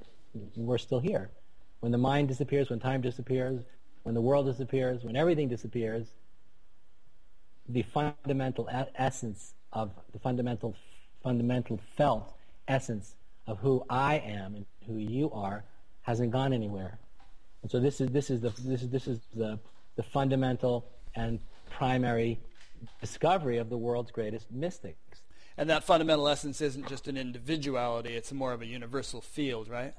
we're still here. When the mind disappears, when time disappears, when the world disappears, when everything disappears, the fundamental essence of the fundamental fundamental felt essence of who I am and who you are hasn't gone anywhere. And so this is this is the this is this is the the fundamental and primary discovery of the world's greatest mystics. And that fundamental essence isn't just an individuality; it's more of a universal field, right?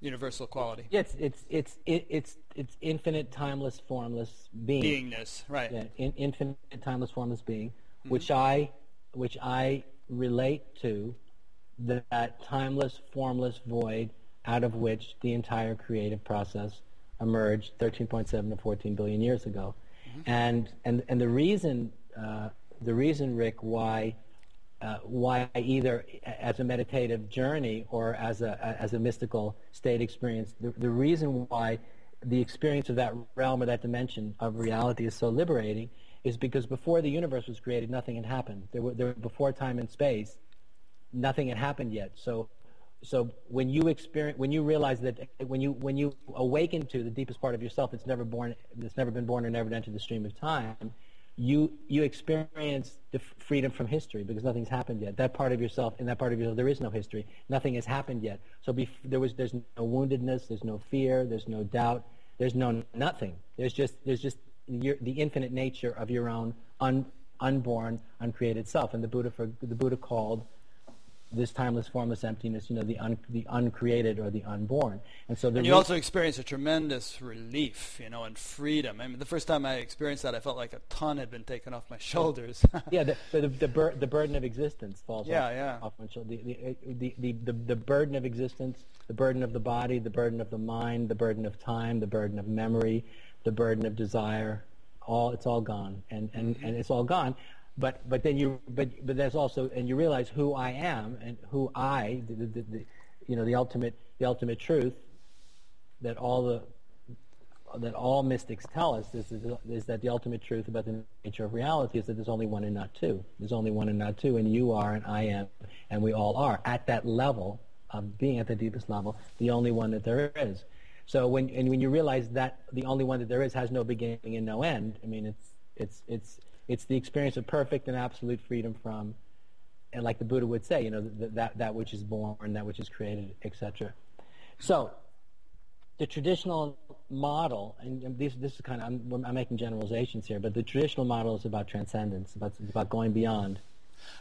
Universal quality. It's it's it's it's it's infinite, timeless, formless being. Beingness, right? Yeah, in, infinite, timeless, formless being mm-hmm. which I, which I relate to that timeless, formless void out of which the entire creative process emerged 13.7 to 14 billion years ago. Mm-hmm. And, and, and the reason, uh, the reason, Rick, why, uh, why either as a meditative journey or as a, as a mystical state experience, the, the reason why the experience of that realm or that dimension of reality is so liberating is because before the universe was created, nothing had happened. There were, there, before time and space, nothing had happened yet. So so when you experience when you realize that when you when you awaken to the deepest part of yourself that's never born that's never been born or never entered the stream of time you you experience the freedom from history because nothing's happened yet. That part of yourself in that part of yourself there is no history. Nothing has happened yet. So bef- there was there's no woundedness there's no fear there's no doubt there's no nothing. There's just there's just your, the infinite nature of your own un, unborn uncreated self. And the buddha for, the buddha called this timeless, formless emptiness, you know, the, un, the uncreated or the unborn. And so, and you re- also experience a tremendous relief, you know, and freedom. I mean, the first time I experienced that, I felt like a ton had been taken off my shoulders. yeah, the the, the, bur- the, burden of existence falls yeah, off, yeah. off my shoulders. The, the, the, the, the burden of existence, the burden of the body, the burden of the mind, the burden of time, the burden of memory, the burden of desire. All it's all gone, and and, mm-hmm. and it's all gone but but then you but but there's also and you realize who I am and who I the, the, the, you know the ultimate the ultimate truth that all the that all mystics tell us is, is, that the ultimate truth about the nature of reality is that there's only one and not two. There's only one and not two, and you are and I am and we all are at that level of being at the deepest level, the only one that there is. So when and when you realize that the only one that there is has no beginning and no end, I mean it's it's it's it's the experience of perfect and absolute freedom from, and like the Buddha would say, you know, that, that, that which is born, that which is created, etc. So, the traditional model, and this, this is kind of, I'm, I'm, making generalizations here, but the traditional model is about transcendence, about, about going beyond.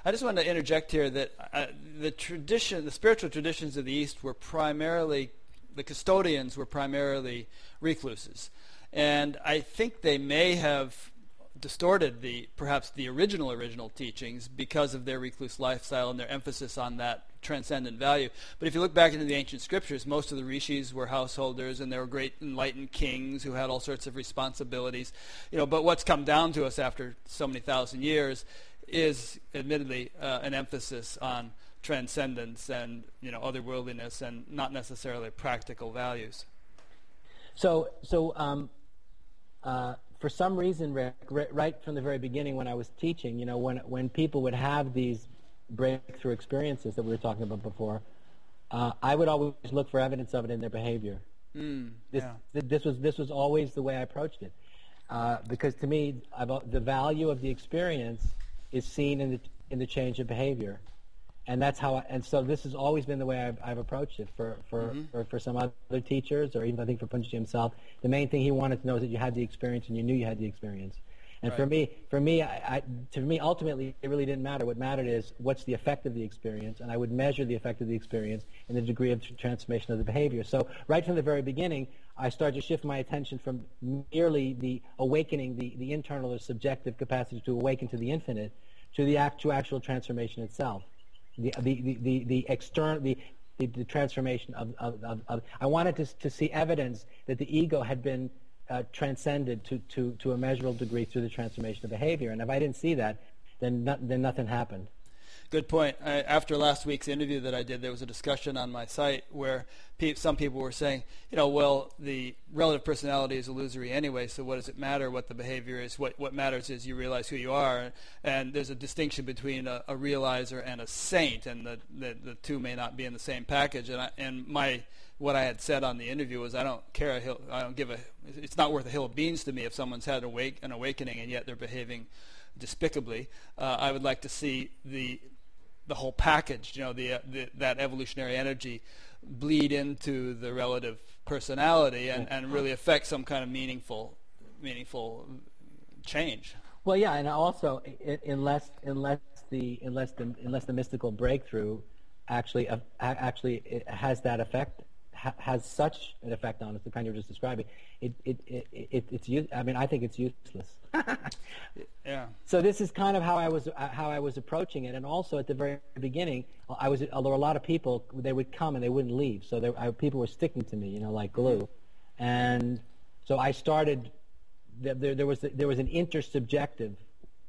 I just wanted to interject here that uh, the tradition, the spiritual traditions of the East were primarily, the custodians were primarily recluses. And I think they may have distorted the perhaps the original original teachings because of their recluse lifestyle and their emphasis on that transcendent value. But if you look back into the ancient scriptures, most of the rishis were householders and there were great enlightened kings who had all sorts of responsibilities. You know, but what's come down to us after so many thousand years is admittedly uh, an emphasis on transcendence and you know otherworldliness and not necessarily practical values. So so um, uh, for some reason, Rick, right from the very beginning when I was teaching, you know, when, when people would have these breakthrough experiences that we were talking about before, uh, I would always look for evidence of it in their behavior. Mm, this, yeah. this, was, this was always the way I approached it. Uh, because to me, I've, the value of the experience is seen in the, in the change of behavior and that's how I, and so this has always been the way I've, I've approached it for for, mm-hmm. for, for some other teachers or even I think for Poonjaji himself. The main thing he wanted to know is that you had the experience and you knew you had the experience. And right. for me, for me, I, I, to me, ultimately, it really didn't matter. What mattered is what's the effect of the experience, and I would measure the effect of the experience and the degree of transformation of the behavior. So right from the very beginning, I started to shift my attention from merely the awakening, the, the internal or subjective capacity to awaken to the infinite, to the actual, actual transformation itself the the the the, external the, the, the transformation of, of, of, of, I wanted to to see evidence that the ego had been uh, transcended to, to, to a measurable degree through the transformation of behavior. And if I didn't see that, then no, then nothing happened. Good point. I, after last week's interview that I did, there was a discussion on my site where pe- some people were saying, you know, well, the relative personality is illusory anyway, so what does it matter what the behavior is? What what matters is you realize who you are, and there's a distinction between a, a realizer and a saint, and the, the, the two may not be in the same package. And I, and my what I had said on the interview was I don't care a hill, I don't give a it's not worth a hill of beans to me if someone's had awake, an awakening and yet they're behaving despicably. Uh, I would like to see the the whole package, you know, the, the, that evolutionary energy bleed into the relative personality and, and really affect some kind of meaningful, meaningful change. Well, yeah, and also unless unless the unless the unless the mystical breakthrough actually uh, actually has that effect ha- has such an effect on us, the kind you were just describing, it, it, it, it, it's, I mean, I think it's useless. yeah. So this is kind of how I was, uh, how I was approaching it. And also at the very beginning, I was, although a lot of people, they would come and they wouldn't leave. So there, I, people were sticking to me, you know, like glue. And so I started, there, there, was, there was an intersubjective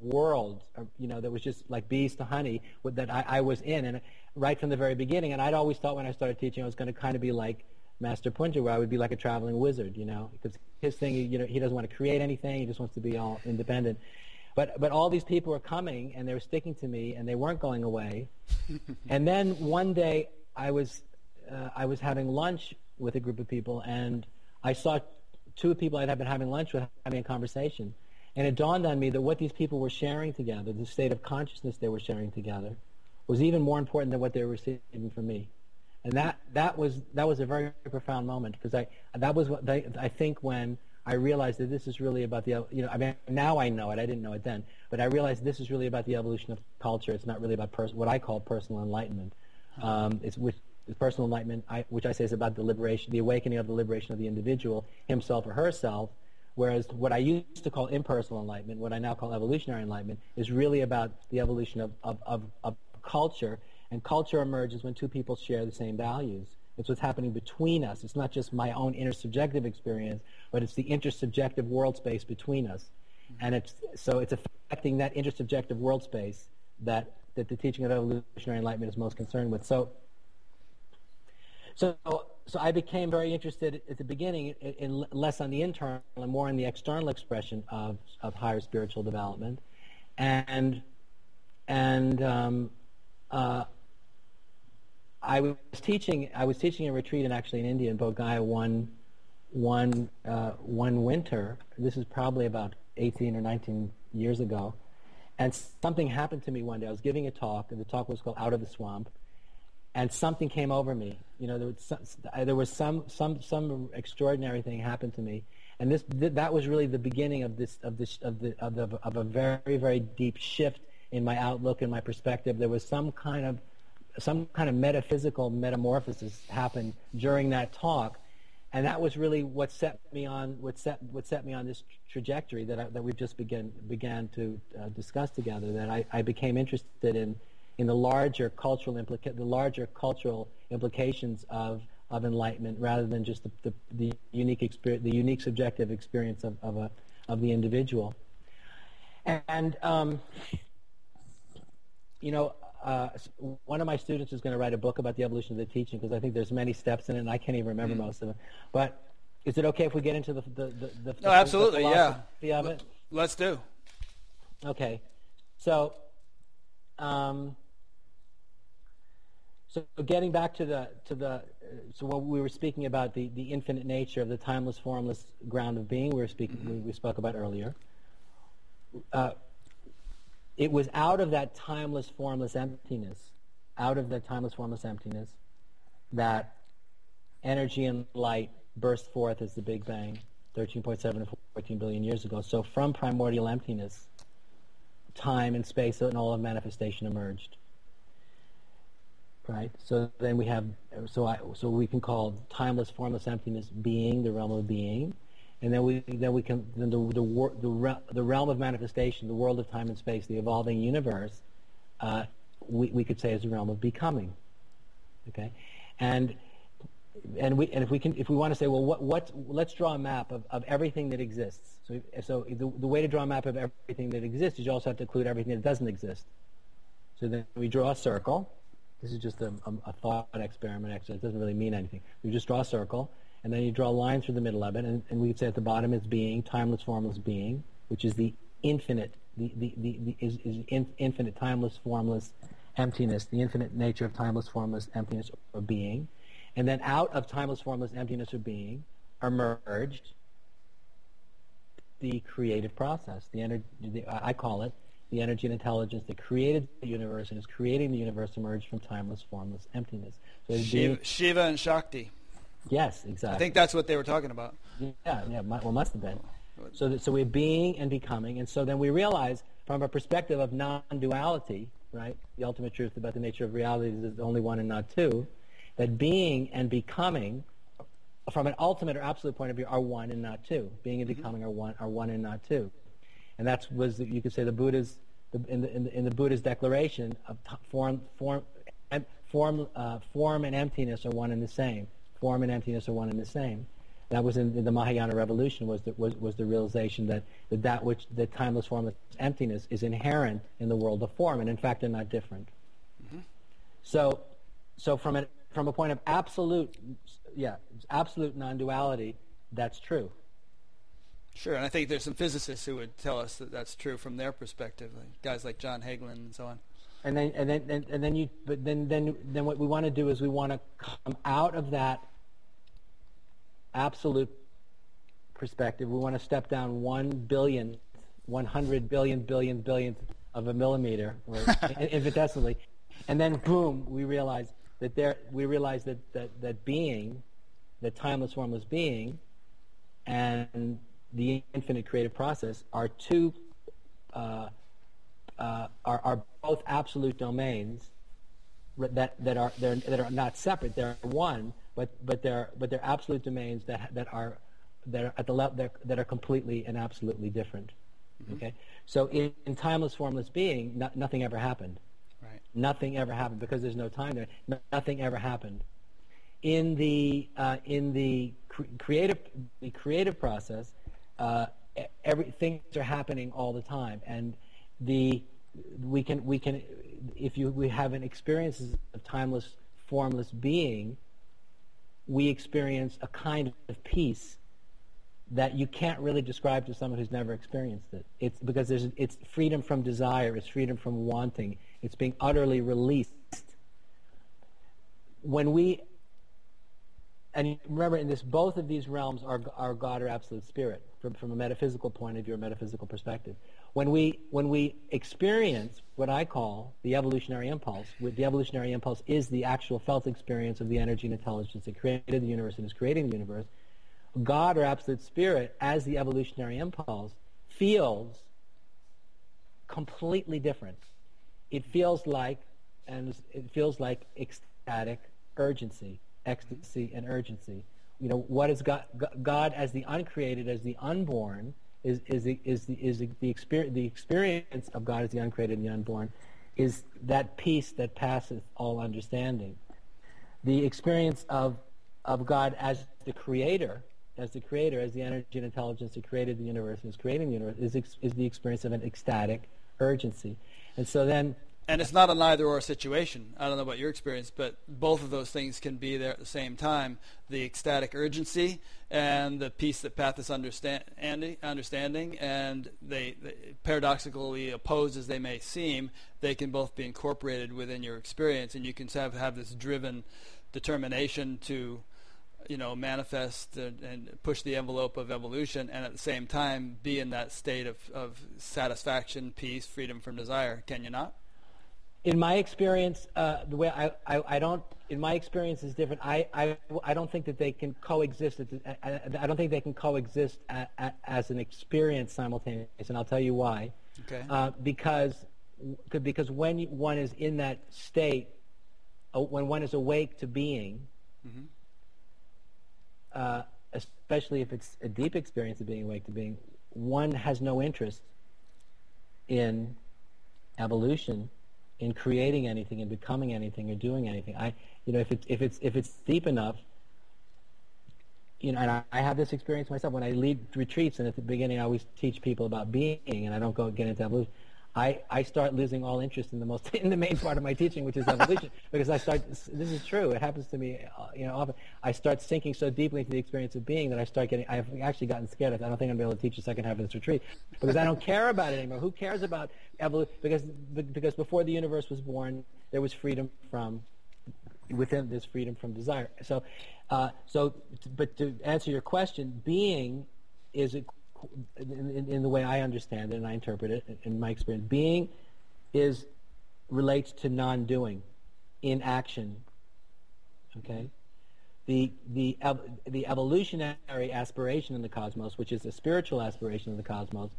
world, uh, you know, that was just like bees to honey that I, I was in. And right from the very beginning. And I'd always thought when I started teaching, I was going to kind of be like Master Poonja, where I would be like a traveling wizard, you know, because his thing, you know, he doesn't want to create anything. He just wants to be all independent. But but all these people were coming and they were sticking to me and they weren't going away. and then one day I was uh, I was having lunch with a group of people and I saw two people I'd been having lunch with having a conversation. And it dawned on me that what these people were sharing together, the state of consciousness they were sharing together, was even more important than what they were receiving from me. And that, that, was, that was a very profound moment because I, that was what they, I think when I realized that this is really about the, you know, I mean, now I know it. I didn't know it then. But I realized this is really about the evolution of culture. It's not really about pers- what I call personal enlightenment. Um, it's with personal enlightenment, I, which I say is about the liberation, the awakening of the liberation of the individual, himself or herself. Whereas what I used to call impersonal enlightenment, what I now call evolutionary enlightenment, is really about the evolution of, of, of, of culture, and culture emerges when two people share the same values. It's what's happening between us. It's not just my own intersubjective experience, but it's the intersubjective world space between us. And it's, so it's affecting that intersubjective world space that, that the teaching of evolutionary enlightenment is most concerned with. So, so, so I became very interested at the beginning in, in less on the internal and more on the external expression of, of higher spiritual development. And, and um, uh, I was teaching. I was teaching a retreat in actually in India in Bodh one one uh, one winter. This is probably about 18 or 19 years ago, and something happened to me one day. I was giving a talk, and the talk was called "Out of the Swamp," and something came over me. You know, there was some, there was some some some extraordinary thing happened to me, and this th- that was really the beginning of this of this of the of, the, of a very very deep shift in my outlook and my perspective. There was some kind of some kind of metaphysical metamorphosis happened during that talk, and that was really what set me on what set what set me on this trajectory that I, that we've just began began to uh, discuss together. That I, I became interested in in the larger cultural implica- the larger cultural implications of of enlightenment rather than just the, the, the unique experience, the unique subjective experience of, of a of the individual. And um, you know, uh, one of my students is going to write a book about the evolution of the teaching because I think there's many steps in it, and I can't even remember mm. most of them. But is it okay if we get into the the the, the no, absolutely, the yeah. Of it? Let's do. Okay, so. Um, so getting back to the to the so what we were speaking about the, the infinite nature of the timeless, formless ground of being we were speaking mm-hmm. we, we, spoke about earlier. Uh, it was out of that timeless, formless emptiness, out of that timeless, formless emptiness, that energy and light burst forth as the Big Bang, 13.7 to 14 billion years ago. So from primordial emptiness, time and space and all of manifestation emerged. Right. So then we have, so I, so we can call timeless, formless emptiness being, the realm of being, and then we then we can then the the the, the realm of manifestation, the world of time and space, the evolving universe, uh, we we could say is the realm of becoming. Okay, and and we and if we can if we want to say well what what let's draw a map of, of everything that exists. So so the the way to draw a map of everything that exists is you also have to include everything that doesn't exist. So then we draw a circle. This is just a, a, a thought experiment. Actually, it doesn't really mean anything. We just draw a circle and then you draw a line through the middle of it, and, and we could say at the bottom is being, timeless, formless being, which is the infinite, the, the, the, the is, is in, infinite, timeless, formless emptiness, the infinite nature of timeless, formless emptiness or being. And then out of timeless, formless emptiness or being emerged the creative process. The energy, the, I call it the energy and intelligence that created the universe and is creating the universe emerged from timeless, formless emptiness. So Shiva, Shiva and Shakti. Yes, exactly. I think that's what they were talking about. Yeah, yeah. Well, must have been. So, that, so we're being and becoming, and so then we realize, from a perspective of non-duality, right? The ultimate truth about the nature of reality is only one and not two. That being and becoming from an ultimate or absolute point of view, are one and not two. Being and becoming are one are one and not two, and that was you could say the Buddha's the, in, the, in, the, in the Buddha's declaration of t- form form form uh, form and emptiness are one and the same. Form and emptiness are one and the same. That was in, the Mahayana revolution was the, was, was the realization that, that that which the timeless formless emptiness is inherent in the world of form, and in fact they're not different. Mm-hmm. So, so from a from a point of absolute, yeah, absolute non-duality, that's true. Sure, and I think there's some physicists who would tell us that that's true from their perspective, like guys like John Hagelin and so on. And then, and then, and, and then you, but then, then, then what we want to do is we want to come out of that absolute perspective. We want to step down one billion, one hundred billion, billion, billionth of a millimeter, or infinitesimally, and then boom, we realize that there, we realize that, that, that being, the timeless, formless being, and the infinite creative process are two, uh, uh, are, are both absolute domains that, that, are, that are not separate. They're one, but, but, they're, but they're absolute domains that, that, are, that are at the level that are completely and absolutely different. Mm-hmm. Okay? So in, in timeless, formless being, no, nothing ever happened. Right. Nothing ever happened because there's no time there. No, nothing ever happened. In the uh, in the cre- creative the creative process, uh, every things are happening all the time, and the we can we can if you we have an experience of timeless formless being, we experience a kind of peace that you can't really describe to someone who's never experienced it. It's because there's it's freedom from desire, it's freedom from wanting, it's being utterly released. When we, and remember, in this, both of these realms are, are God or absolute spirit from, from a metaphysical point of view, a metaphysical perspective. When we, when we experience what I call the evolutionary impulse, the evolutionary impulse is the actual felt experience of the energy and intelligence that created the universe and is creating the universe. God or absolute spirit, as the evolutionary impulse, feels completely different it feels like, and it feels like ecstatic urgency, ecstasy and urgency. You know, what is God, God as the uncreated, as the unborn, is, is, the, is, the, is the, the, experience, the experience of God as the uncreated and the unborn, is that peace that passeth all understanding. The experience of, of God as the creator, as the creator, as the energy and intelligence that created the universe and is creating the universe, is, is the experience of an ecstatic urgency. And so then and it's not an either or situation. I don't know about your experience, but both of those things can be there at the same time. The ecstatic urgency and the peace that passeth understanding, understanding and they, they, paradoxically opposed as they may seem, they can both be incorporated within your experience, and you can have, have this driven determination to you know, manifest and, and, push the envelope of evolution, and at the same time be in that state of, of satisfaction, peace, freedom from desire. Can you not? In my experience, uh, the way I, I, I, don't, in my experience is different. I, I, I don't think that they can coexist. I, I don't think they can coexist a, a, as an experience simultaneously, and I'll tell you why. Okay. Uh, because, because when one is in that state, uh, when one is awake to being, mm-hmm uh, especially if it's a deep experience of being awake to being, one has no interest in evolution, in creating anything, in becoming anything, or doing anything. I, you know, if it's if it's if it's deep enough, you know, and I, I have this experience myself when I lead retreats, and at the beginning I always teach people about being, and I don't go get into evolution. I, I start losing all interest in the most in the main part of my teaching, which is evolution, because I start. This is true. It happens to me, uh, you know, often. I start sinking so deeply into the experience of being that I start getting. I've actually gotten scared. I don't think I'm going to be able to teach the second half of this retreat because I don't care about it anymore. Who cares about evolution? Because because before the universe was born, there was freedom from within this freedom from desire. So, uh, so, but to answer your question, being is in, in, the way I understand it and I interpret it in my experience, being is relates to non-doing, inaction. Okay, the the the evolutionary aspiration in the cosmos, which is a spiritual aspiration of the cosmos,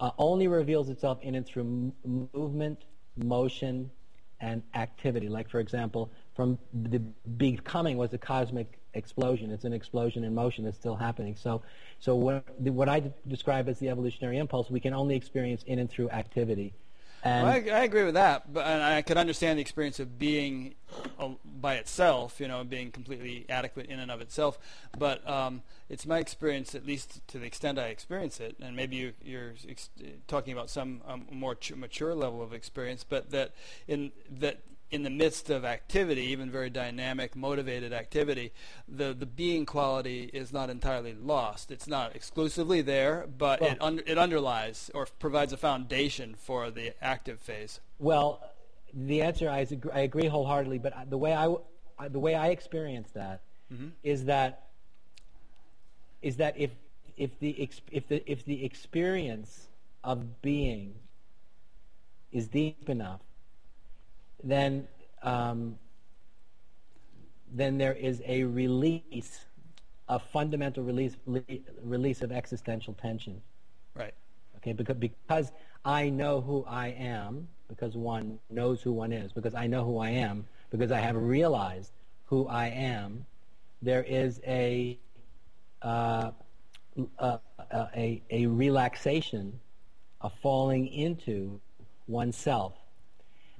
uh, only reveals itself in and through movement, motion, and activity. Like, for example, from the becoming was a cosmic explosion. It's an explosion in motion that's still happening. So, so what, what I describe as the evolutionary impulse, we can only experience in and through activity. Well, I, I, agree with that, but and I could understand the experience of being uh, by itself, you know, being completely adequate in and of itself. But um, it's my experience, at least to the extent I experience it, and maybe you, are ex- talking about some um, more ch- mature level of experience, but that in that in the midst of activity, even very dynamic, motivated activity, the, the being quality is not entirely lost. It's not exclusively there, but well, it, un- it underlies or provides a foundation for the active phase. Well, the answer I, agree, I agree wholeheartedly, but the way I, the way I experience that mm-hmm. is that is that if if the if the if the experience of being is deep enough then um, then there is a release, a fundamental release release of existential tension. Right. Okay, because because I know who I am, because one knows who one is, because I know who I am, because I have realized who I am, there is a uh, a, a, a relaxation, a falling into oneself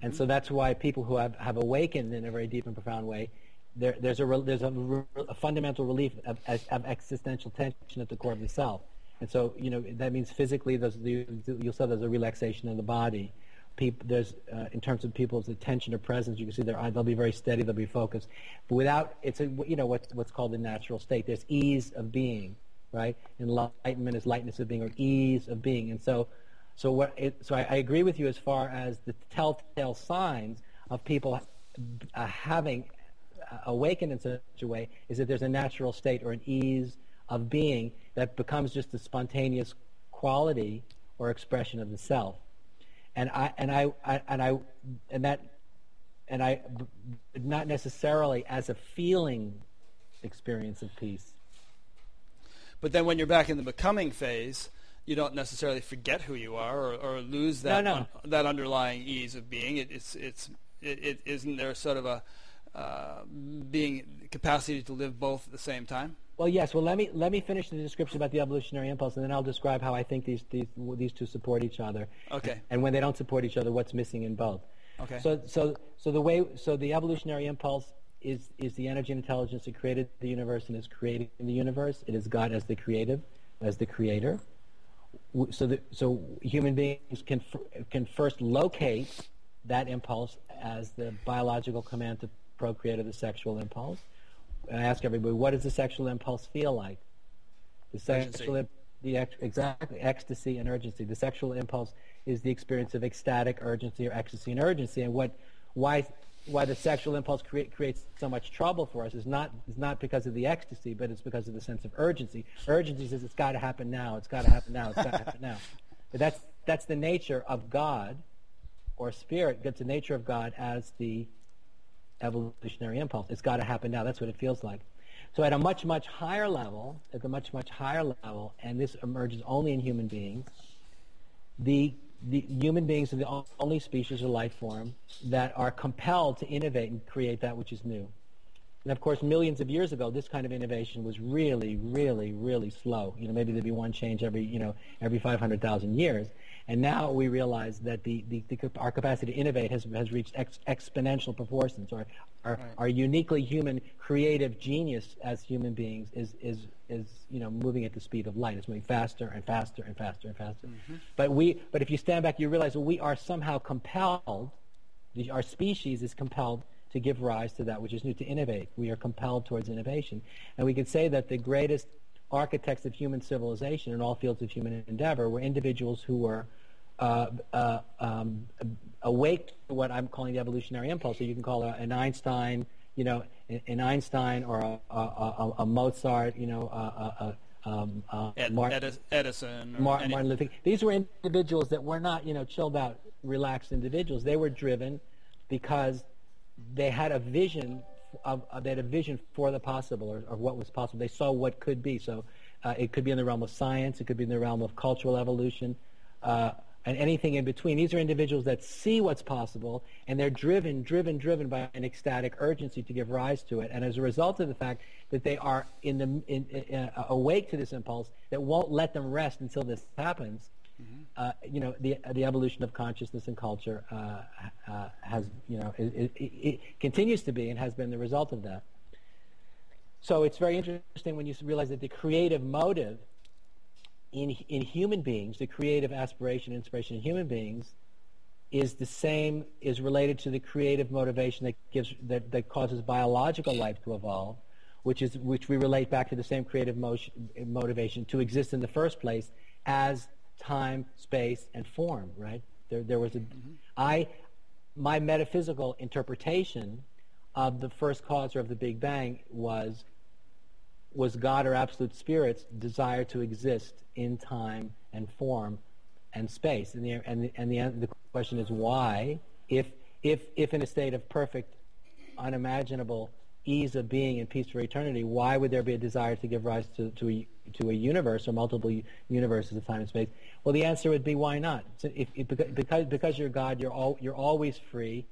and so that's why people who have, have awakened in a very deep and profound way, there, there's, a, there's a, a fundamental relief of, of, existential tension at the core of the self. And so, you know, that means physically, there's, you'll see there's a relaxation in the body. People, there's, uh, in terms of people's attention or presence, you can see they're, they'll be very steady, they'll be focused. But without, it's a, you know, what's, what's called the natural state. There's ease of being, right? Enlightenment is lightness of being or ease of being. And so so, what it, so I, I, agree with you as far as the telltale signs of people uh, having uh, awakened in such a way is that there's a natural state or an ease of being that becomes just a spontaneous quality or expression of the self. And I and I, I and I and that and I not necessarily as a feeling experience of peace. But then when you're back in the becoming phase, you don't necessarily forget who you are or, or lose that no, no. Un, that underlying ease of being. It, it's it's it, it isn't there sort of a uh, being capacity to live both at the same time. Well, yes. Well, let me let me finish the description about the evolutionary impulse, and then I'll describe how I think these these these two support each other. Okay. And when they don't support each other, what's missing in both. Okay. So so so the way so the evolutionary impulse is is the energy and intelligence that created the universe and is creating the universe. It is God as the creative, as the creator so that so human beings can can first locate that impulse as the biological command to procreate or the sexual impulse. And I ask everybody, what does the sexual impulse feel like? The sexual the ex- exactly ecstasy and urgency. The sexual impulse is the experience of ecstatic urgency or ecstasy and urgency. And what why why the sexual impulse create, creates so much trouble for us is not is not because of the ecstasy, but it's because of the sense of urgency. Urgency says it's got to happen now. It's got to happen now. It's got to happen now. But that's that's the nature of God, or spirit. That's the nature of God as the evolutionary impulse. It's got to happen now. That's what it feels like. So at a much much higher level, at a much much higher level, and this emerges only in human beings, the the human beings are the only species or life form that are compelled to innovate and create that which is new. And of course, millions of years ago, this kind of innovation was really, really, really slow. You know, maybe there'd be one change every, you know, every 500,000 years. And now we realize that the, the, the, our capacity to innovate has, has reached ex, exponential proportions. Our, our, right. our uniquely human creative genius as human beings is, is, is you know, moving at the speed of light. It's moving faster and faster and faster and faster. Mm-hmm. But, we, but if you stand back, you realize that we are somehow compelled, the, our species is compelled to give rise to that which is new, to innovate. We are compelled towards innovation. And we could say that the greatest architects of human civilization in all fields of human endeavor were individuals who were uh, uh, um, awake to what I'm calling the evolutionary impulse. So you can call an Einstein, you know, an Einstein or a, a, a Mozart, you know, a, um, uh, Ed, Martin, Edison, Martin, Martin Luther These were individuals that were not, you know, chilled out, relaxed individuals. They were driven because they had a vision of, they had a vision for the possible or, or, what was possible. They saw what could be. So uh, it could be in the realm of science. It could be in the realm of cultural evolution. Uh, and anything in between. These are individuals that see what's possible, and they're driven, driven, driven by an ecstatic urgency to give rise to it. And as a result of the fact that they are in the, in, in, uh, awake to this impulse that won't let them rest until this happens, mm-hmm. uh, you know, the, the evolution of consciousness and culture uh, uh has, you know, it, it, it continues to be and has been the result of that. So it's very interesting when you realize that the creative motive in, in human beings, the creative aspiration, inspiration in human beings, is the same, is related to the creative motivation that gives that, that causes biological life to evolve, which is which we relate back to the same creative motion, motivation to exist in the first place as time, space, and form. Right? There, there was a, mm-hmm. I, my metaphysical interpretation of the first cause or of the Big Bang was was God or absolute spirit's desire to exist in time and form and space. And the, and the, and the, the question is why, if, if, if in a state of perfect, unimaginable ease of being and peace for eternity, why would there be a desire to give rise to, to, a, to a universe or multiple universes of time and space? Well, the answer would be why not? So if, if, because, because you're God, you're, all, you're always free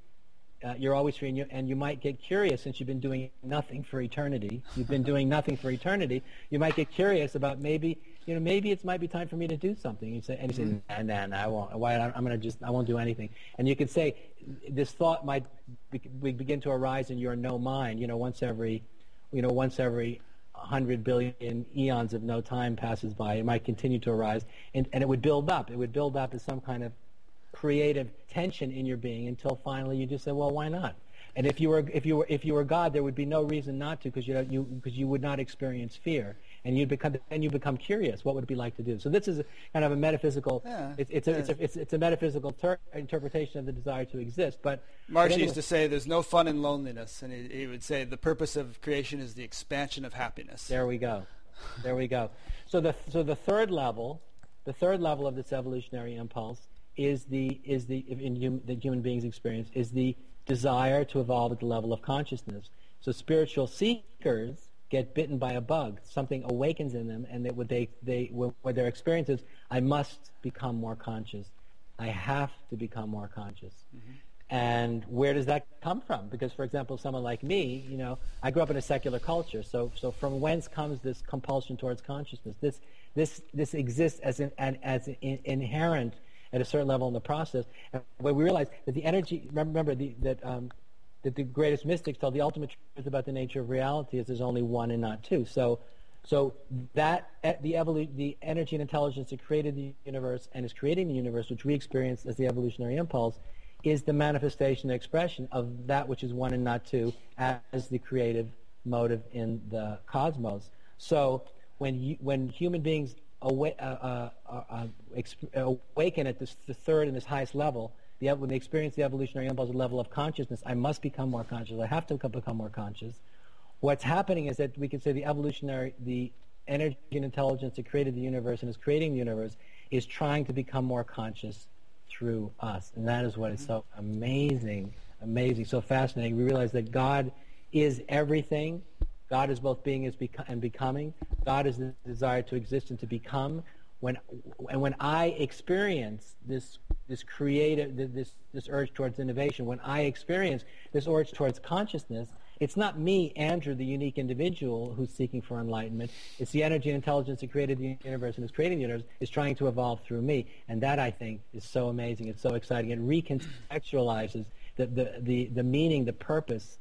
uh, you're always free, and you, and you might get curious since you've been doing nothing for eternity. You've been doing nothing for eternity. You might get curious about maybe, you know, maybe it might be time for me to do something. You say, and you say, mm-hmm. nah, nah, nah, I won't. Why? I'm going to just, I won't do anything. And you could say, this thought might be, begin to arise in your no mind. You know, once every, you know, once every hundred billion eons of no time passes by, it might continue to arise, and, and it would build up. It would build up as some kind of creative tension in your being until finally you just say, well, why not? And if you were if you were if you were God, there would be no reason not to because you you because you would not experience fear, and you'd become then you become curious. What would it be like to do? So this is kind of a metaphysical. Yeah, it's, it's, a, it's, a, it's, it's, a metaphysical ter- interpretation of the desire to exist. But Maharishi anyway, used to say, "There's no fun in loneliness," and he, he would say, "The purpose of creation is the expansion of happiness." There we go. There we go. So the so the third level, the third level of this evolutionary impulse is the is the in hum, that human beings experience is the desire to evolve at the level of consciousness. So spiritual seekers get bitten by a bug. Something awakens in them, and they, what they they what their experience is, I must become more conscious. I have to become more conscious. Mm-hmm. And where does that come from? Because, for example, someone like me, you know, I grew up in a secular culture. So, so from whence comes this compulsion towards consciousness? This, this, this exists as an, as an inherent at a certain level in the process. And when we realize that the energy, remember the, that, um, that the greatest mystics tell the ultimate truth about the nature of reality is there's only one and not two. So, so that the evolu- the energy and intelligence that created the universe and is creating the universe, which we experience as the evolutionary impulse, is the manifestation and expression of that which is one and not two as the creative motive in the cosmos. So when you, when human beings awa- uh, uh, uh, exp- awaken at this the third and this highest level, the, when they experience the evolutionary impulse the level of consciousness, I must become more conscious. I have to become more conscious. What's happening is that we can say the evolutionary, the energy and intelligence that created the universe and is creating the universe is trying to become more conscious through us. And that is what is so mm-hmm. amazing, amazing, so fascinating. We realize that God is everything God is both being and becoming. God is the desire to exist and to become. When, and when I experience this, this creative, this, this urge towards innovation, when I experience this urge towards consciousness, it's not me, Andrew, the unique individual who's seeking for enlightenment. It's the energy and intelligence that created the universe and is creating the universe is trying to evolve through me. And that, I think, is so amazing. It's so exciting. It recontextualizes the, the, the, the meaning, the purpose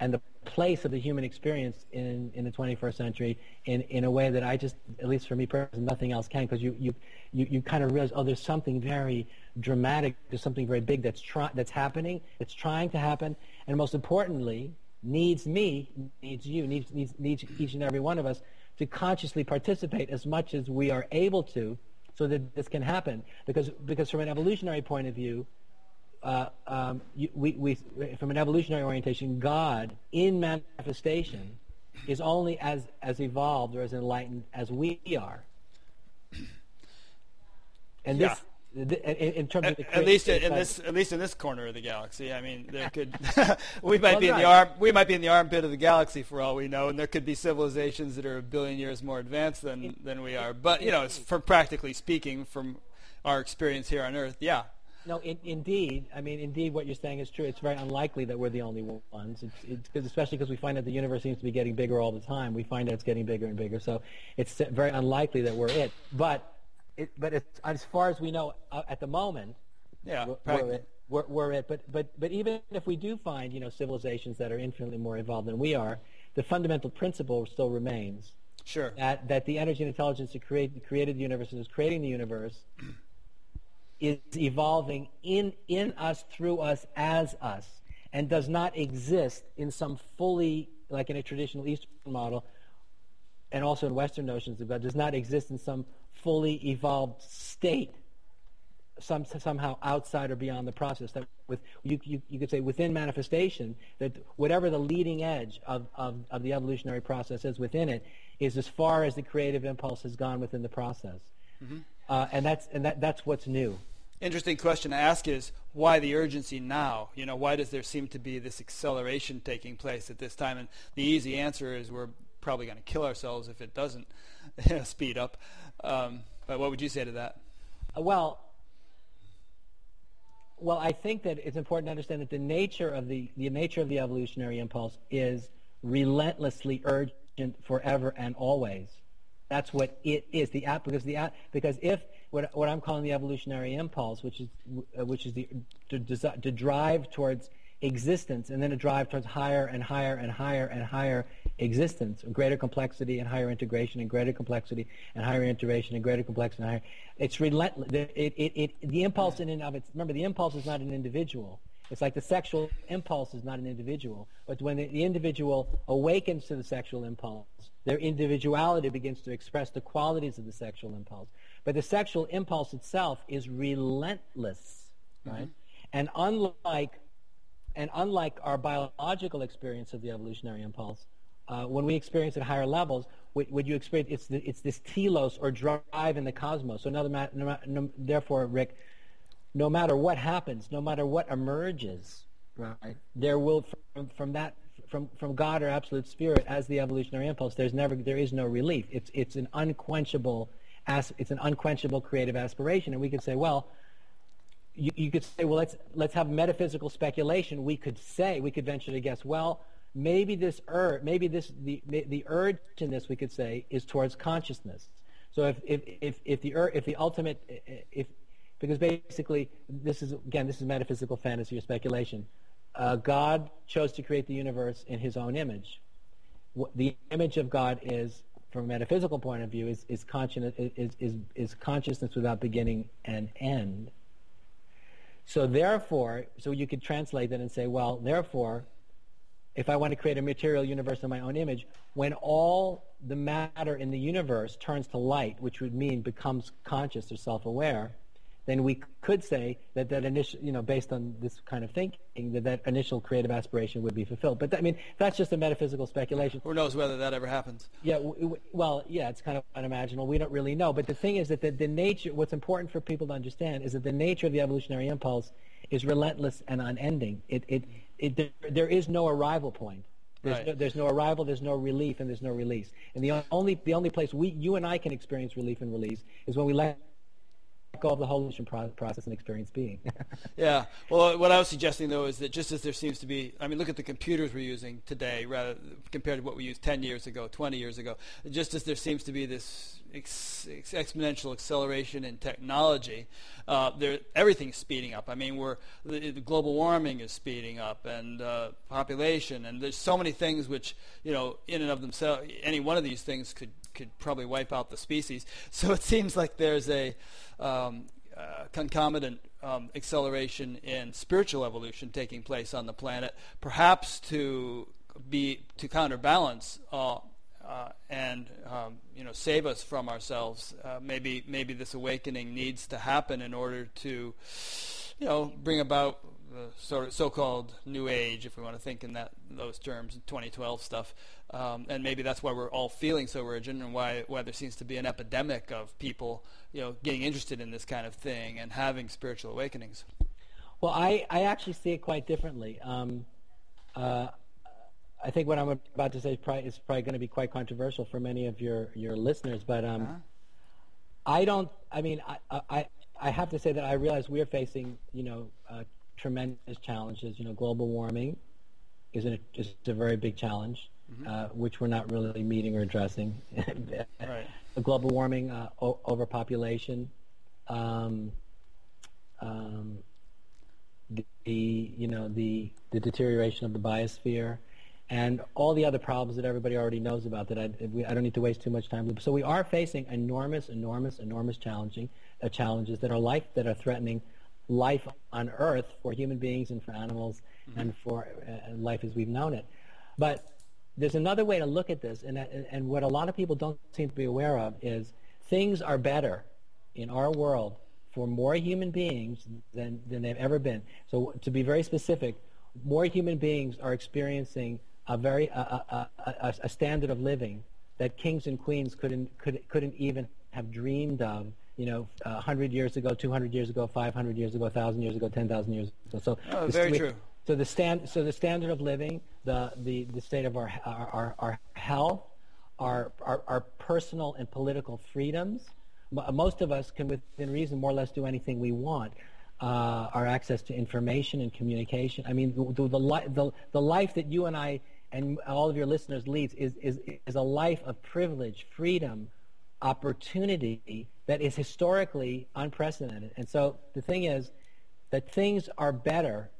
and the place of the human experience in, in the 21st century in, in a way that I just, at least for me personally, nothing else can because you, you, you, you kind of realize, oh, there's something very dramatic, there's something very big that's, try, that's happening, it's trying to happen, and most importantly, needs me, needs you, needs, needs, needs each and every one of us to consciously participate as much as we are able to so that this can happen. Because, because from an evolutionary point of view, uh, um, we, we, from an evolutionary orientation, God in manifestation is only as, as evolved or as enlightened as we are. And this, in, in terms at, of the at least in this at least in this corner of the galaxy. I mean, there could we might well, be in right. the arm we might be in the armpit of the galaxy for all we know, and there could be civilizations that are a billion years more advanced than than we are. But you know, for practically speaking, from our experience here on Earth, yeah. No, in, indeed. I mean, indeed, what you're saying is true. It's very unlikely that we're the only ones. It's, it's cause especially because we find that the universe seems to be getting bigger all the time. We find that it's getting bigger and bigger. So it's very unlikely that we're it. But, it, but it's, as far as we know uh, at the moment, yeah, we're, we're it. We're, we're it. But, but, but even if we do find, you know, civilizations that are infinitely more evolved than we are, the fundamental principle still remains. Sure. That, that the energy and intelligence that create, created the universe and is creating the universe is evolving in, in us, through us, as us, and does not exist in some fully, like in a traditional Eastern model, and also in Western notions of God, does not exist in some fully evolved state, some, somehow outside or beyond the process. That with you, you, you could say within manifestation, that whatever the leading edge of, of, of the evolutionary process is within it, is as far as the creative impulse has gone within the process. Mm-hmm. Uh, and that's and that, that's what's new interesting question to ask is why the urgency now? You know, why does there seem to be this acceleration taking place at this time? And the easy answer is we're probably going to kill ourselves if it doesn't speed up. Um, but what would you say to that? Well, well, I think that it's important to understand that the nature of the the nature of the evolutionary impulse is relentlessly urgent forever and always. That's what it is. The because the because if what, what I'm calling the evolutionary impulse, which is uh, which is the to, to drive towards existence and then a drive towards higher and higher and higher and higher existence, greater complexity and higher integration and greater complexity and higher integration and greater complexity and higher. It's relentless. It, it, it, the impulse in and of its, remember, the impulse is not an individual. It's like the sexual impulse is not an individual. But when the, the individual awakens to the sexual impulse, their individuality begins to express the qualities of the sexual impulse. But the sexual impulse itself is relentless, right? Mm-hmm. And unlike and unlike our biological experience of the evolutionary impulse, uh, when we experience it at higher levels, what, what you experience it's the, it's this telos or drive in the cosmos. So another ma- no, no, therefore, Rick, no matter what happens, no matter what emerges, right, there will from, from that from, from God or absolute spirit as the evolutionary impulse. There's never there is no relief. It's it's an unquenchable as, it's an unquenchable creative aspiration. And we could say, well, you, you could say, well, let's, let's have metaphysical speculation. We could say, we could venture to guess, well, maybe this urge, maybe this, the, the urge in this, we could say, is towards consciousness. So if, if, if, if, the, if the ultimate, if, because basically, this is, again, this is metaphysical fantasy or speculation. Uh, God chose to create the universe in his own image. The image of God is from a metaphysical point of view, is, is, consciousness, is, is, is consciousness without beginning and end. So therefore, so you could translate that and say, well, therefore, if I want to create a material universe in my own image, when all the matter in the universe turns to light, which would mean becomes conscious or self-aware, then we could say that that initial, you know, based on this kind of thinking, that that initial creative aspiration would be fulfilled. But that, I mean, that's just a metaphysical speculation. Who knows whether that ever happens? Yeah, w- w- well, yeah, it's kind of unimaginable. We don't really know. But the thing is that the, the nature, what's important for people to understand is that the nature of the evolutionary impulse is relentless and unending. It, it, it, there, there is no arrival point. There's, right. no, there's no arrival, there's no relief, and there's no release. And the only, the only place we, you and I can experience relief and release is when we let go of the whole evolution process and experience being. yeah. Well, what I was suggesting though is that just as there seems to be, I mean, look at the computers we're using today, rather compared to what we used 10 years ago, 20 years ago. Just as there seems to be this ex- ex- exponential acceleration in technology, uh, there everything's speeding up. I mean, we're the, the global warming is speeding up, and uh, population, and there's so many things which you know, in and of themselves, any one of these things could could probably wipe out the species. So it seems like there's a um, uh, concomitant um, acceleration in spiritual evolution taking place on the planet, perhaps to be to counterbalance uh, uh, and um, you know save us from ourselves. Uh, maybe maybe this awakening needs to happen in order to you know bring about the sort of so-called new age, if we want to think in that those terms, 2012 stuff, um, and maybe that's why we're all feeling so urgent, and why why there seems to be an epidemic of people, you know, getting interested in this kind of thing and having spiritual awakenings. Well, I I actually see it quite differently. Um, uh, I think what I'm about to say is probably, is probably going to be quite controversial for many of your your listeners, but um, uh-huh. I don't. I mean, I, I I have to say that I realize we are facing, you know, uh, tremendous challenges. You know, global warming is, an, is a very big challenge, mm-hmm. uh, which we're not really meeting or addressing. right. The global warming, uh, o- overpopulation, um, um, the, you know the the deterioration of the biosphere, and all the other problems that everybody already knows about that I, I don't need to waste too much time. So we are facing enormous, enormous, enormous challenging uh, challenges that are life that are threatening life on Earth for human beings and for animals mm-hmm. and for uh, life as we've known it. But there's another way to look at this, and, and what a lot of people don't seem to be aware of is things are better in our world for more human beings than, than they've ever been. So to be very specific, more human beings are experiencing a very a, a, a, a standard of living that kings and queens couldn't could, couldn't even have dreamed of you know, 100 years ago, 200 years ago, 500 years ago, 1,000 years ago, 10,000 years ago. So oh, very true. So the stand, so the standard of living, the the, the state of our our, our health, our, our our personal and political freedoms. Most of us can, within reason, more or less do anything we want. Uh, our access to information and communication. I mean, the, the, the, the life that you and I and all of your listeners leads is, is, is a life of privilege, freedom, opportunity that is historically unprecedented. And so the thing is that things are better.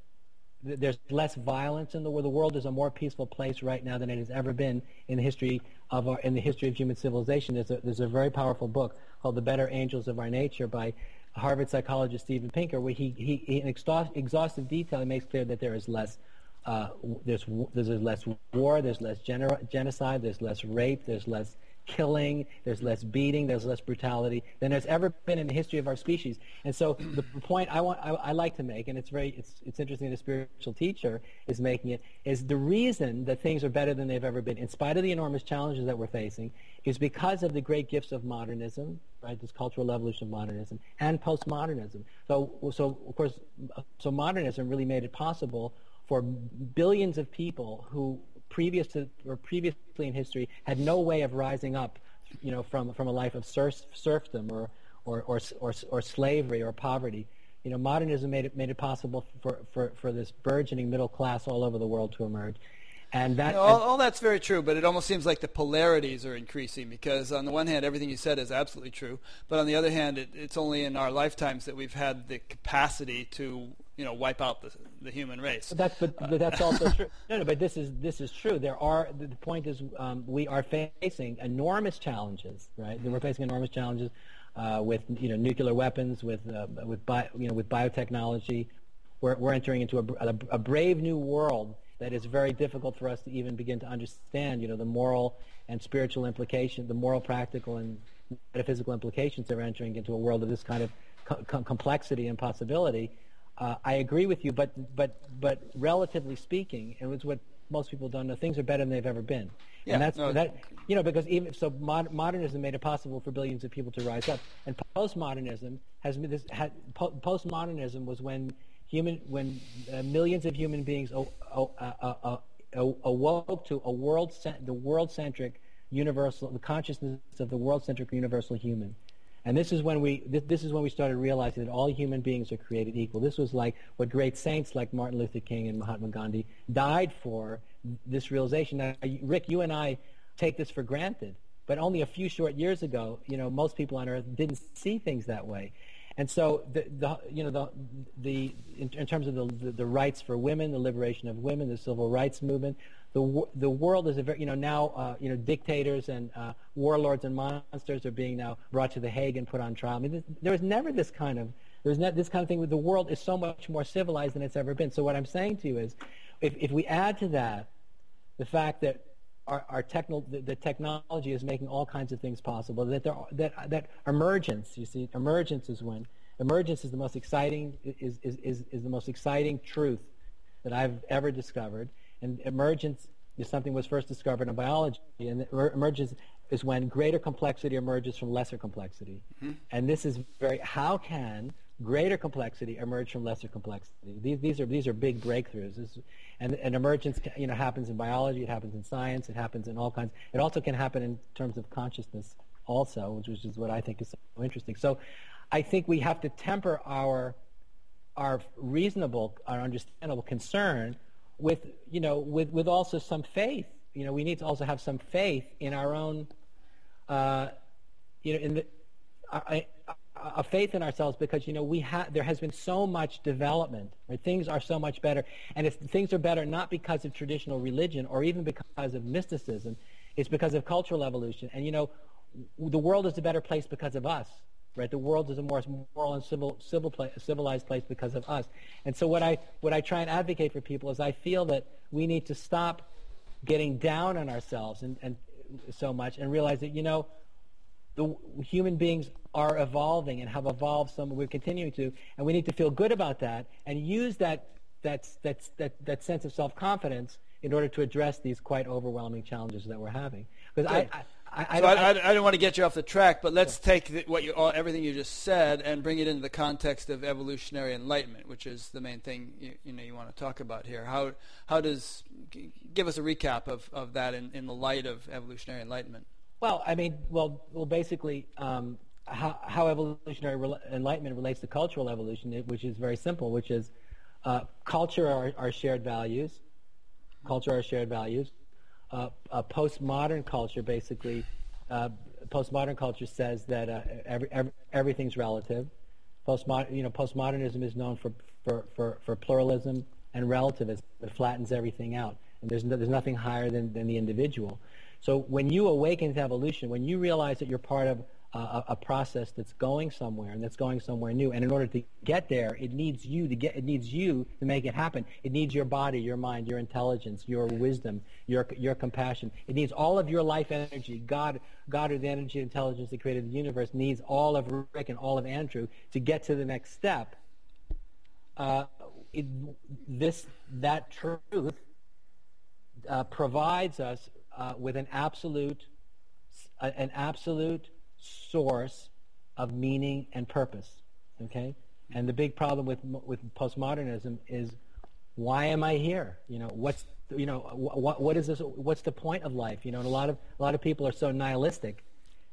There's less violence in the world. The world is a more peaceful place right now than it has ever been in the history of our, in the history of human civilization. There's a, there's a very powerful book called The Better Angels of Our Nature by Harvard psychologist Steven Pinker, where he, he, he in exhaustive detail he makes clear that there is less uh, there's, there's less war, there's less genocide, there's less rape, there's less killing, there's less beating, there's less brutality than there's ever been in the history of our species. And so the point I want, I, I, like to make, and it's very, it's, it's interesting the spiritual teacher is making it, is the reason that things are better than they've ever been, in spite of the enormous challenges that we're facing, is because of the great gifts of modernism, right? This cultural evolution of modernism and postmodernism. So, so of course, so modernism really made it possible for billions of people who previous to or previously in history had no way of rising up, you know, from from a life of serf, serfdom or or, or or or slavery or poverty. You know, modernism made it made it possible for, for, for this burgeoning middle class all over the world to emerge. And that, you know, all, all, that's very true, but it almost seems like the polarities are increasing because, on the one hand, everything you said is absolutely true, but on the other hand, it, it's only in our lifetimes that we've had the capacity to, you know, wipe out the, the human race. But that's, but, but that's also true. No, no, but this is this is true. There are the point is um, we are facing enormous challenges, right? We're facing enormous challenges uh, with you know nuclear weapons, with uh, with bio, you know with biotechnology. We're we're entering into a, a, a brave new world that is very difficult for us to even begin to understand, you know, the moral and spiritual implication, the moral, practical, and metaphysical implications of entering into a world of this kind of co- complexity and possibility. Uh, I agree with you, but but but relatively speaking, and it's what most people don't know, things are better than they've ever been. Yeah, and that's no, that you know because even so mod, modernism made it possible for billions of people to rise up, and postmodernism has this had, po- postmodernism was when human when uh, millions of human beings o- o- uh, awoke to a world the world centric universal the consciousness of the world centric universal human and this is when we this, this, is when we started realizing that all human beings are created equal. This was like what great saints like martin luther king and mahatma gandhi died for this realization. Now rick you and i take this for granted but only a few short years ago you know most people on earth didn't see things that way. And so, the, the you know the the in, in terms of the, the, the rights for women, the liberation of women, the civil rights movement, the the world is a very you know now uh, you know dictators and uh, warlords and monsters are being now brought to the Hague and put on trial. I mean, this, there was never this kind of there's not this kind of thing. The world is so much more civilized than it's ever been. So what I'm saying to you is, if if we add to that the fact that our, our techno, the, the, technology is making all kinds of things possible. That there, that that emergence, you see, emergence is when emergence is the most exciting is, is, is, is the most exciting truth that I've ever discovered. And emergence is something was first discovered in biology, and emergence is when greater complexity emerges from lesser complexity. Mm-hmm. And this is very how can greater complexity emerge from lesser complexity? These, these are these are big breakthroughs. This, and, and emergence, you know, happens in biology, it happens in science, it happens in all kinds. It also can happen in terms of consciousness, also, which, which is what I think is so interesting. So, I think we have to temper our our reasonable, our understandable concern with you know with with also some faith. You know, we need to also have some faith in our own, uh, you know, in the. Faith in ourselves because you know we have there has been so much development right? things are so much better and if things are better not because of traditional religion or even because of mysticism it's because of cultural evolution and you know the world is a better place because of us right? The world is a more moral and civil, civil place, civilized place because of us. And so what i what i try and advocate for people is i feel that we need to stop getting down on ourselves and, and so much and realize that you know the human beings are evolving and have evolved some we're continuing to and we need to feel good about that and use that that that that, that sense of self-confidence in order to address these quite overwhelming challenges that we're having. Because I, I I, I, so I, I, I, don't want to get you off the track, but let's take the, what you, all, everything you just said and bring it into the context of evolutionary enlightenment, which is the main thing you, you know you want to talk about here. How how does give us a recap of, of that in, in the light of evolutionary enlightenment? Well, I mean, well, well, basically, um, how, how, evolutionary re- enlightenment relates to cultural evolution, which is very simple, which is uh, culture are, are, shared values. Culture are shared values. Uh, a postmodern culture, basically, uh, postmodern culture says that uh, every, every, everything's relative. Postmodern, you know, postmodernism is known for, for, for, for pluralism and relativism. It flattens everything out, and there's no, there's nothing higher than, than the individual. So when you awaken to evolution, when you realize that you're part of a, a, process that's going somewhere and that's going somewhere new, and in order to get there, it needs you to get. It needs you to make it happen. It needs your body, your mind, your intelligence, your wisdom, your your compassion. It needs all of your life energy. God, God, or the energy and intelligence that created the universe, needs all of Rick and all of Andrew to get to the next step. Uh, it, this that truth uh, provides us uh, with an absolute, an absolute source of meaning and purpose. Okay, and the big problem with with postmodernism is why am I here? You know, what's you know what what is this? What's the point of life? You know, and a lot of a lot of people are so nihilistic.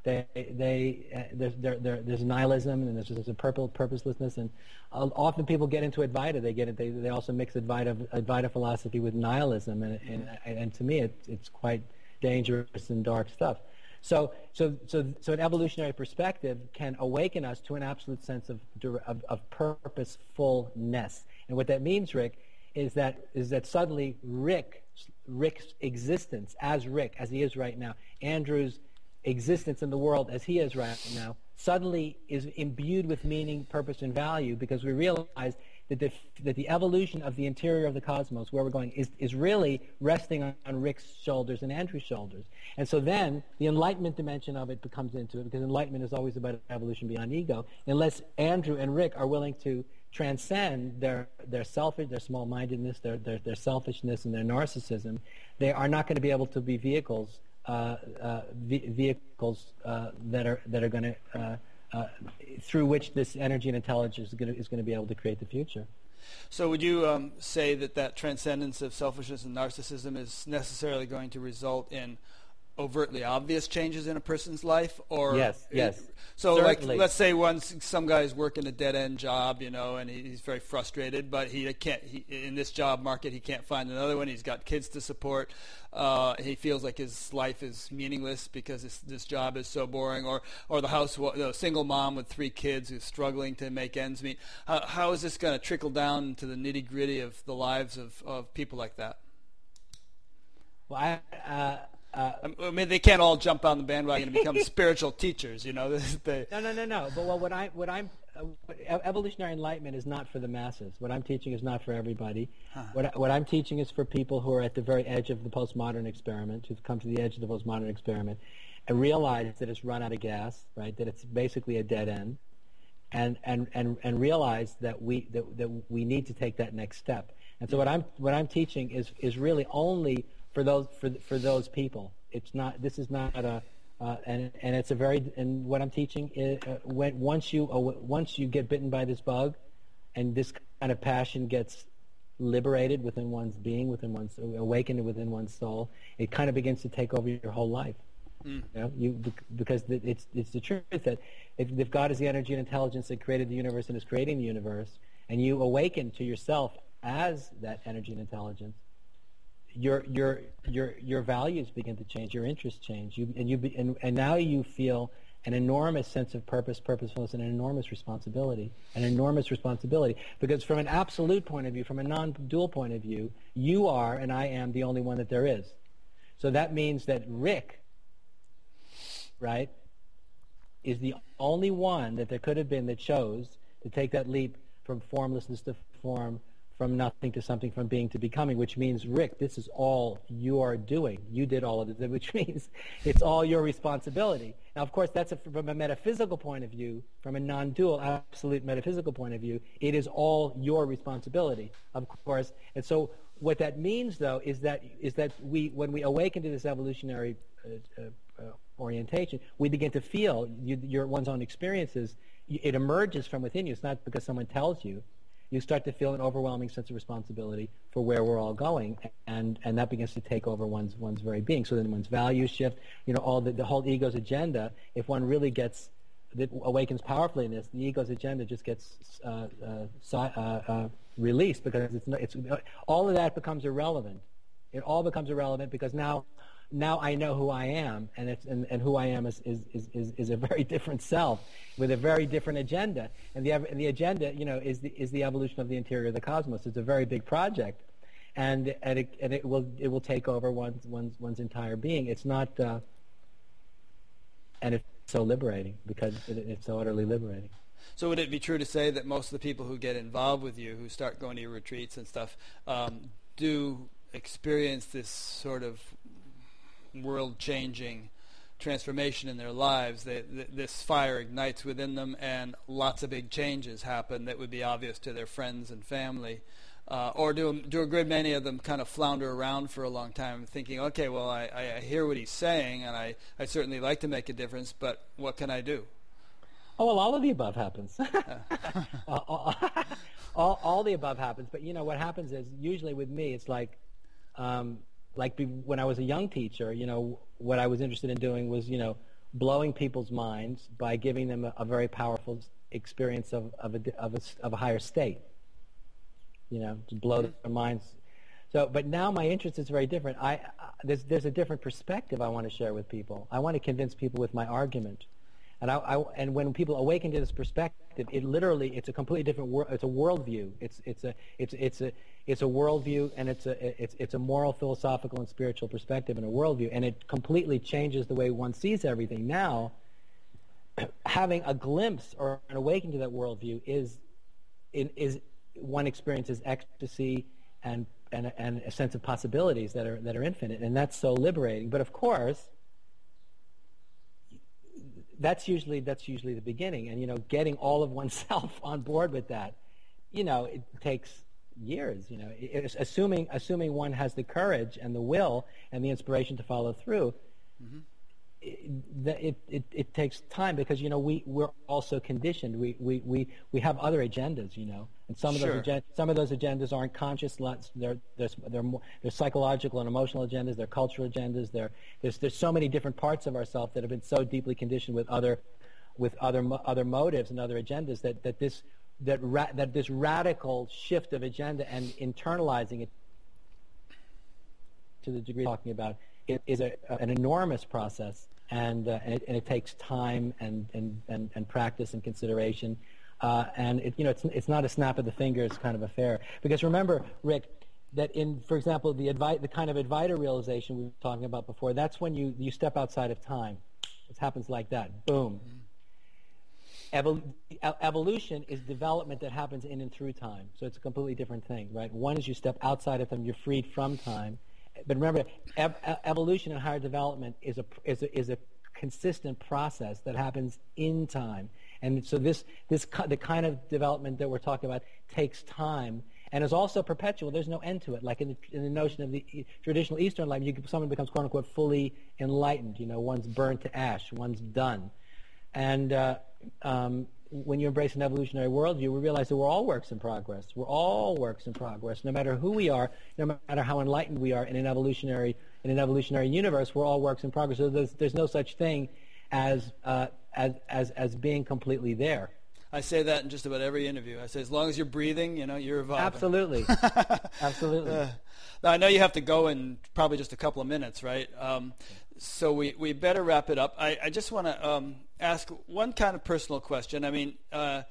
They they uh, there's there, there, there's nihilism and there's, there's a purpose, purposelessness and uh, often people get into Advaita. They get it. They they also mix Advaita Advaita philosophy with nihilism and and, and to me it, it's quite dangerous and dark stuff. So, so, so, so an evolutionary perspective can awaken us to an absolute sense of, of, of purposefulness. And what that means, Rick, is that, is that suddenly Rick, Rick's existence as Rick, as he is right now, Andrew's existence in the world as he is right now, suddenly is imbued with meaning, purpose, and value because we realize that the, that the evolution of the interior of the cosmos, where we're going, is, is really resting on, on Rick's shoulders and Andrew's shoulders. And so then the enlightenment dimension of it becomes into it, because enlightenment is always about evolution beyond ego. Unless Andrew and Rick are willing to transcend their, their selfish, their small-mindedness, their, their, their selfishness, and their narcissism, they are not going to be able to be vehicles uh, uh, vehicles uh, that are that are going to uh, through which this energy and intelligence is going to, is going to be able to create the future. So, would you um, say that that transcendence of selfishness and narcissism is necessarily going to result in overtly obvious changes in a person's life or yes yes. so Certainly. like let's say once some guy's working a dead end job you know and he's very frustrated but he can't he, in this job market he can't find another one. He's got kids to support. Uh, he feels like his life is meaningless because this, this job is so boring or or the house the single mom with three kids who's struggling to make ends meet. How, how is this going to trickle down to the nitty gritty of the lives of, of people like that? Well I uh uh, I mean, they can't all jump on the bandwagon and become spiritual teachers, you know. they, no, no, no, no. But well, what I, what I'm, uh, evolutionary enlightenment is not for the masses. What I'm teaching is not for everybody. Huh. What, what I'm teaching is for people who are at the very edge of the postmodern experiment, who've come to the edge of the postmodern experiment, and realize that it's run out of gas, right? That it's basically a dead end, and and and and realize that we that, that we need to take that next step. And so what I'm what I'm teaching is is really only for those for for those people. It's not. This is not a. Uh, and and it's a very and what I'm teaching is uh, when once you uh, once you get bitten by this bug, and this kind of passion gets liberated within one's being, within one's awakened within one's soul, it kind of begins to take over your whole life. Mm. You know, you, because it's, it's the truth that if, if God is the energy and intelligence that created the universe and is creating the universe, and you awaken to yourself as that energy and intelligence, your your your your values begin to change, your interests change, you and you be, and, and now you feel an enormous sense of purpose, purposefulness, and an enormous responsibility. An enormous responsibility. Because from an absolute point of view, from a non-dual point of view, you are and I am the only one that there is. So that means that Rick, right, is the only one that there could have been that chose to take that leap from formlessness to form, from nothing to something, from being to becoming, which means, Rick, this is all you are doing. You did all of it, which means it's all your responsibility. Now, of course, that's a, from a metaphysical point of view, from a non-dual, absolute metaphysical point of view, it is all your responsibility, of course. And so what that means, though, is that, is that we, when we awaken to this evolutionary uh, uh, uh orientation, we begin to feel you, your one's own experiences. It emerges from within you. It's not because someone tells you you start to feel an overwhelming sense of responsibility for where we're all going, and, and that begins to take over one's, one's very being. So then one's values shift, you know, all the, the whole ego's agenda, if one really gets, awakens powerfully in this, the ego's agenda just gets uh, uh, uh, uh, released because it's, it's, all of that becomes irrelevant. It all becomes irrelevant because now now I know who I am, and, and, and who I am is, is, is, is a very different self with a very different agenda. And the, and the agenda, you know, is the, is the evolution of the interior of the cosmos. It's a very big project, and, and, it, and it, will, it will take over one's, one's, one's entire being. It's not, uh, and it's so liberating because it, it's so utterly liberating. So would it be true to say that most of the people who get involved with you, who start going to your retreats and stuff, um, do experience this sort of world changing transformation in their lives. They, th- this fire ignites within them, and lots of big changes happen that would be obvious to their friends and family. Uh, or do, do a good many of them kind of flounder around for a long time thinking, okay, well, I, I hear what he's saying, and I, I certainly like to make a difference, but what can I do? Oh, well, all of the above happens. all, all, all, all, the above happens. But, you know, what happens is usually with me, it's like um, like be, when I was a young teacher, you know, what I was interested in doing was, you know, blowing people's minds by giving them a, a very powerful experience of, of, a, of, a, of a higher state. You know, to blow mm-hmm. their minds. So, but now my interest is very different. I, I, there's, there's a different perspective I want to share with people. I want to convince people with my argument. And, I, I, and when people awaken to this perspective, it literally it's a completely different world. It's a worldview. It's it's a it's it's a it's a worldview, and it's a it's it's a moral, philosophical, and spiritual perspective and a worldview, and it completely changes the way one sees everything. Now, having a glimpse or an awakening to that worldview is is one experiences ecstasy and and and a sense of possibilities that are that are infinite, and that's so liberating. But of course that's usually that's usually the beginning, and you know, getting all of oneself on board with that, you know, it takes years. You know, it, assuming assuming one has the courage and the will and the inspiration to follow through. Mm-hmm it, it, it, takes time because you know we we're also conditioned. We we, we, we have other agendas, you know, and some of those agendas, some of those agendas aren't conscious. They're they're they're, more, they're psychological and emotional agendas. They're cultural agendas. They're, there's there's so many different parts of ourselves that have been so deeply conditioned with other with other other motives and other agendas that that this that ra- that this radical shift of agenda and internalizing it to the degree talking about it is a, an enormous process, and, uh, and, it, and, it, takes time and, and, and, and practice and consideration. Uh, and it, you know, it's, it's not a snap of the fingers kind of affair. Because remember, Rick, that in, for example, the, advi- the kind of Advaita realization we were talking about before, that's when you, you step outside of time. It happens like that. Boom. Evol- evolution is development that happens in and through time. So it's a completely different thing, right? One is you step outside of time, you're freed from time but remember, ev- evolution and higher development is a, is a, is a consistent process that happens in time. And so this, this the kind of development that we're talking about takes time and is also perpetual. There's no end to it. Like in the, in the notion of the traditional Eastern life, you, someone becomes quote unquote fully enlightened. You know, one's burned to ash, one's done. And uh, um, when you embrace an evolutionary worldview, we realize that we're all works in progress. We're all works in progress, no matter who we are, no matter how enlightened we are in an evolutionary in an evolutionary universe, we're all works in progress. So there's, there's no such thing as, uh, as, as, as being completely there. I say that in just about every interview. I say, as long as you're breathing, you know, you're evolving. Absolutely. Absolutely. Uh, now, I know you have to go in probably just a couple of minutes, right? Um, so we, we better wrap it up. I, I just want to um, ask one kind of personal question. I mean, uh,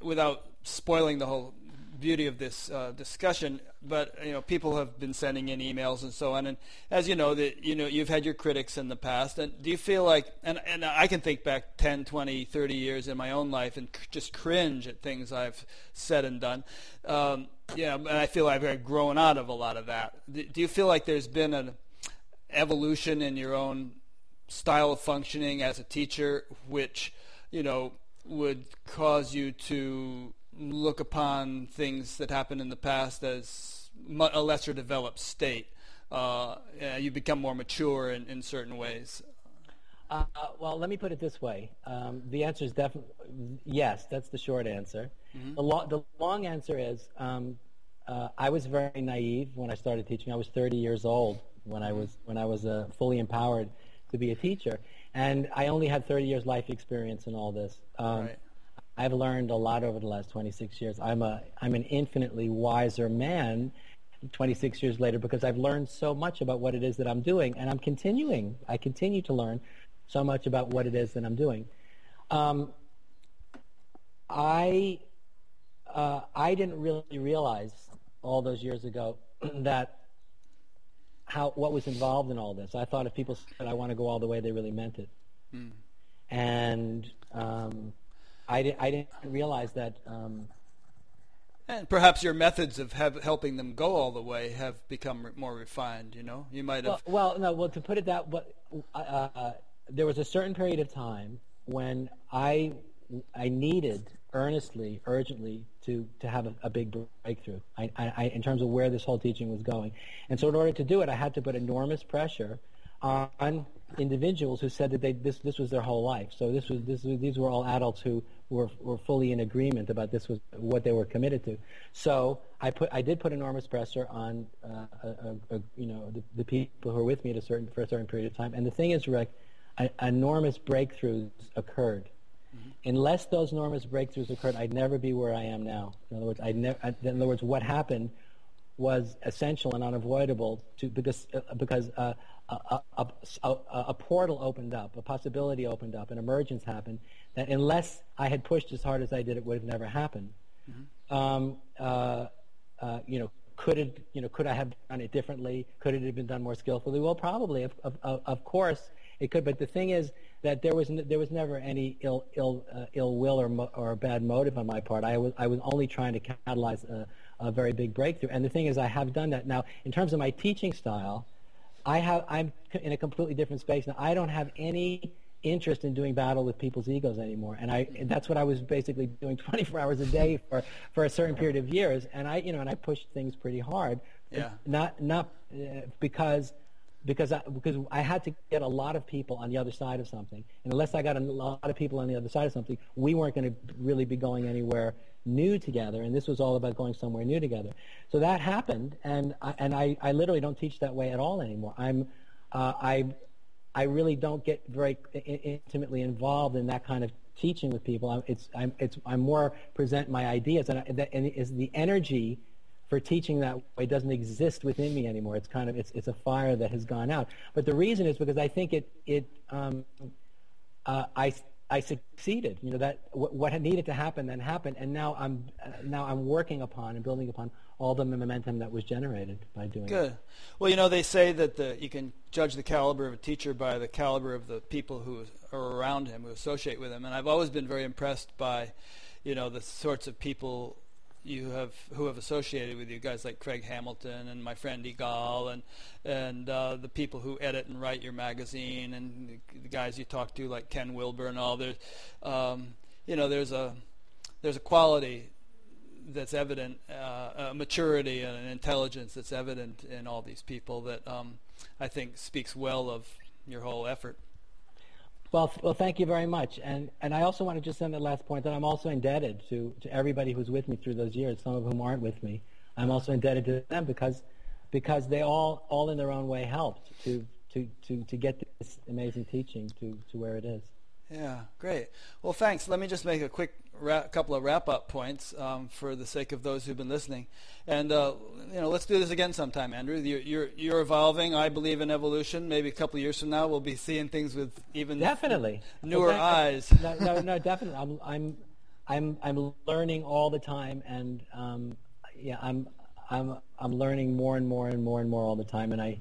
without spoiling the whole beauty of this uh, discussion. But you know, people have been sending in emails and so on. And as you know, that you know, you've had your critics in the past. And do you feel like, and and I can think back 10, 20, 30 years in my own life and just cringe at things I've said and done. Um, yeah, and I feel I've grown out of a lot of that. Do you feel like there's been an evolution in your own style of functioning as a teacher, which you know would cause you to look upon things that happened in the past as a lesser developed state. Uh, you become more mature in, in certain ways. Uh, well, let me put it this way. Um, the answer is definitely yes. That's the short answer. Mm-hmm. The, lo- the, long answer is um, uh, I was very naive when I started teaching. I was 30 years old when I was when I was uh, fully empowered to be a teacher, and I only had 30 years life experience in all this. Um, right. I've learned a lot over the last 26 years. I'm a I'm an infinitely wiser man 26 years later because I've learned so much about what it is that I'm doing, and I'm continuing. I continue to learn so much about what it is that I'm doing. Um, I uh, I didn't really realize all those years ago that how what was involved in all this. I thought if people said I want to go all the way, they really meant it. Mm. And um, I, di- I didn't realize that. Um, and perhaps your methods of have, helping them go all the way have become re- more refined. You know, you might have. Well, well no. Well, to put it that, but uh, uh, there was a certain period of time when I I needed earnestly, urgently to to have a, a big breakthrough. I, I, in terms of where this whole teaching was going, and so in order to do it, I had to put enormous pressure on individuals who said that they, this, this was their whole life. So this was, this, these were all adults who were, were fully in agreement about this was what they were committed to. So I, put, I did put enormous pressure on uh, a, a, you know, the, the, people who were with me at a certain, for a certain period of time. And the thing is, Rick, a, enormous breakthroughs occurred. Mm-hmm. Unless those enormous breakthroughs occurred, I'd never be where I am now. In other words, I'd never, in other words, what happened was essential and unavoidable to because uh, because uh, a, a, a, a, portal opened up, a possibility opened up, an emergence happened that unless I had pushed as hard as I did, it would have never happened. Mm-hmm. Um, uh, uh, you know, could it, you know, could I have done it differently? Could it have been done more skillfully? Well, probably, of, of, of course, it could. But the thing is that there was n- there was never any ill ill uh, ill will or mo- or bad motive on my part. I was I was only trying to catalyze a, a very big breakthrough. And the thing is, I have done that now. In terms of my teaching style, I have, I'm in a completely different space now. I don't have any interest in doing battle with people's egos anymore. And I, that's what I was basically doing 24 hours a day for, for a certain period of years. And I, you know, and I pushed things pretty hard. Yeah. Not, not uh, because, because I, because I had to get a lot of people on the other side of something. And unless I got a lot of people on the other side of something, we weren't going to really be going anywhere new together, and this was all about going somewhere new together. So that happened, and I, and I, I literally don't teach that way at all anymore. I'm uh, I I really don't get very intimately involved in that kind of teaching with people. I'm, it's I'm it's I'm more present my ideas, and, I, that, and is the energy for teaching that way doesn't exist within me anymore. It's kind of it's it's a fire that has gone out. But the reason is because I think it it um, uh, I I succeeded. You know that what had needed to happen then happened, and now I'm uh, now I'm working upon and building upon all the momentum that was generated by doing Good. it. Well, you know they say that the, you can judge the caliber of a teacher by the caliber of the people who are around him, who associate with him, and I've always been very impressed by, you know, the sorts of people you have who have associated with you guys like Craig Hamilton and my friend Egal and and uh, the people who edit and write your magazine and the guys you talk to like Ken Wilber and all there's um, you know there's a there's a quality that's evident uh, a maturity and an intelligence that's evident in all these people that um, I think speaks well of your whole effort. Well, well, thank you very much. And and I also want to just send the last point that I'm also indebted to, to everybody who's with me through those years, some of whom aren't with me. I'm also indebted to them because because they all, all in their own way helped to, to, to, to get this amazing teaching to, to where it is. Yeah, great. Well, thanks. Let me just make a quick ra- couple of wrap-up points um, for the sake of those who've been listening, and uh, you know, let's do this again sometime, Andrew. You're, you're, you're evolving. I believe in evolution. Maybe a couple of years from now, we'll be seeing things with even definitely newer eyes. no, no, no, definitely. I'm, I'm, I'm, I'm learning all the time, and um, yeah, I'm, I'm, I'm learning more and more and more and more all the time, and I,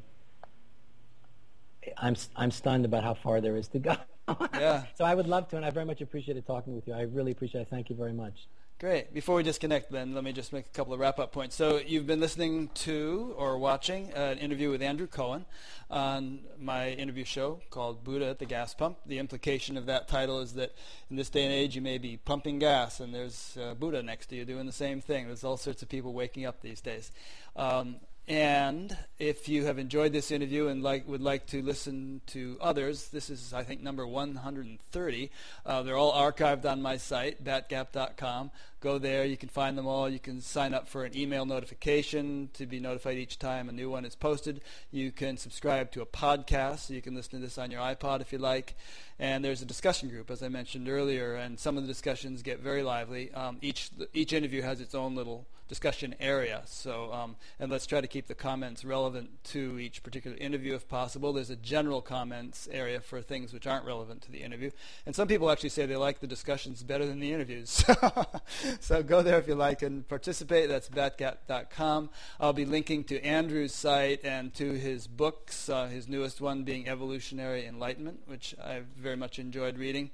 I'm, I'm stunned about how far there is to go. yeah. So I would love to, and I very much appreciated talking with you. I really appreciate it. Thank you very much. Great. Before we disconnect, then, let me just make a couple of wrap up points. So, you've been listening to or watching an interview with Andrew Cohen on my interview show called Buddha at the Gas Pump. The implication of that title is that in this day and age, you may be pumping gas and there's uh, Buddha next to you doing the same thing. There's all sorts of people waking up these days. Um, and if you have enjoyed this interview and like, would like to listen to others, this is, I think, number 130. Uh, they're all archived on my site, batgap.com. Go there. You can find them all. You can sign up for an email notification to be notified each time a new one is posted. You can subscribe to a podcast, so you can listen to this on your iPod if you like. And there's a discussion group, as I mentioned earlier, and some of the discussions get very lively. Um, each each interview has its own little discussion area. So, um, and let's try to keep the comments relevant to each particular interview if possible. There's a general comments area for things which aren't relevant to the interview. And some people actually say they like the discussions better than the interviews. so go there if you like and participate. That's batgap.com. I'll be linking to Andrew's site and to his books, uh, his newest one being Evolutionary Enlightenment, which I've very much enjoyed reading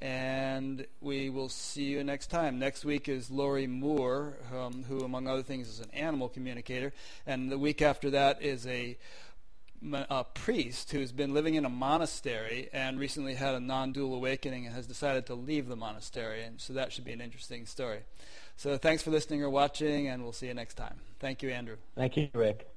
and we will see you next time. Next week is Lori Moore, um, who, among other things, is an animal communicator, and the week after that is a, a priest who's been living in a monastery and recently had a non-dual awakening and has decided to leave the monastery, and so that should be an interesting story. So thanks for listening or watching, and we'll see you next time. Thank you, Andrew. Thank you, Rick.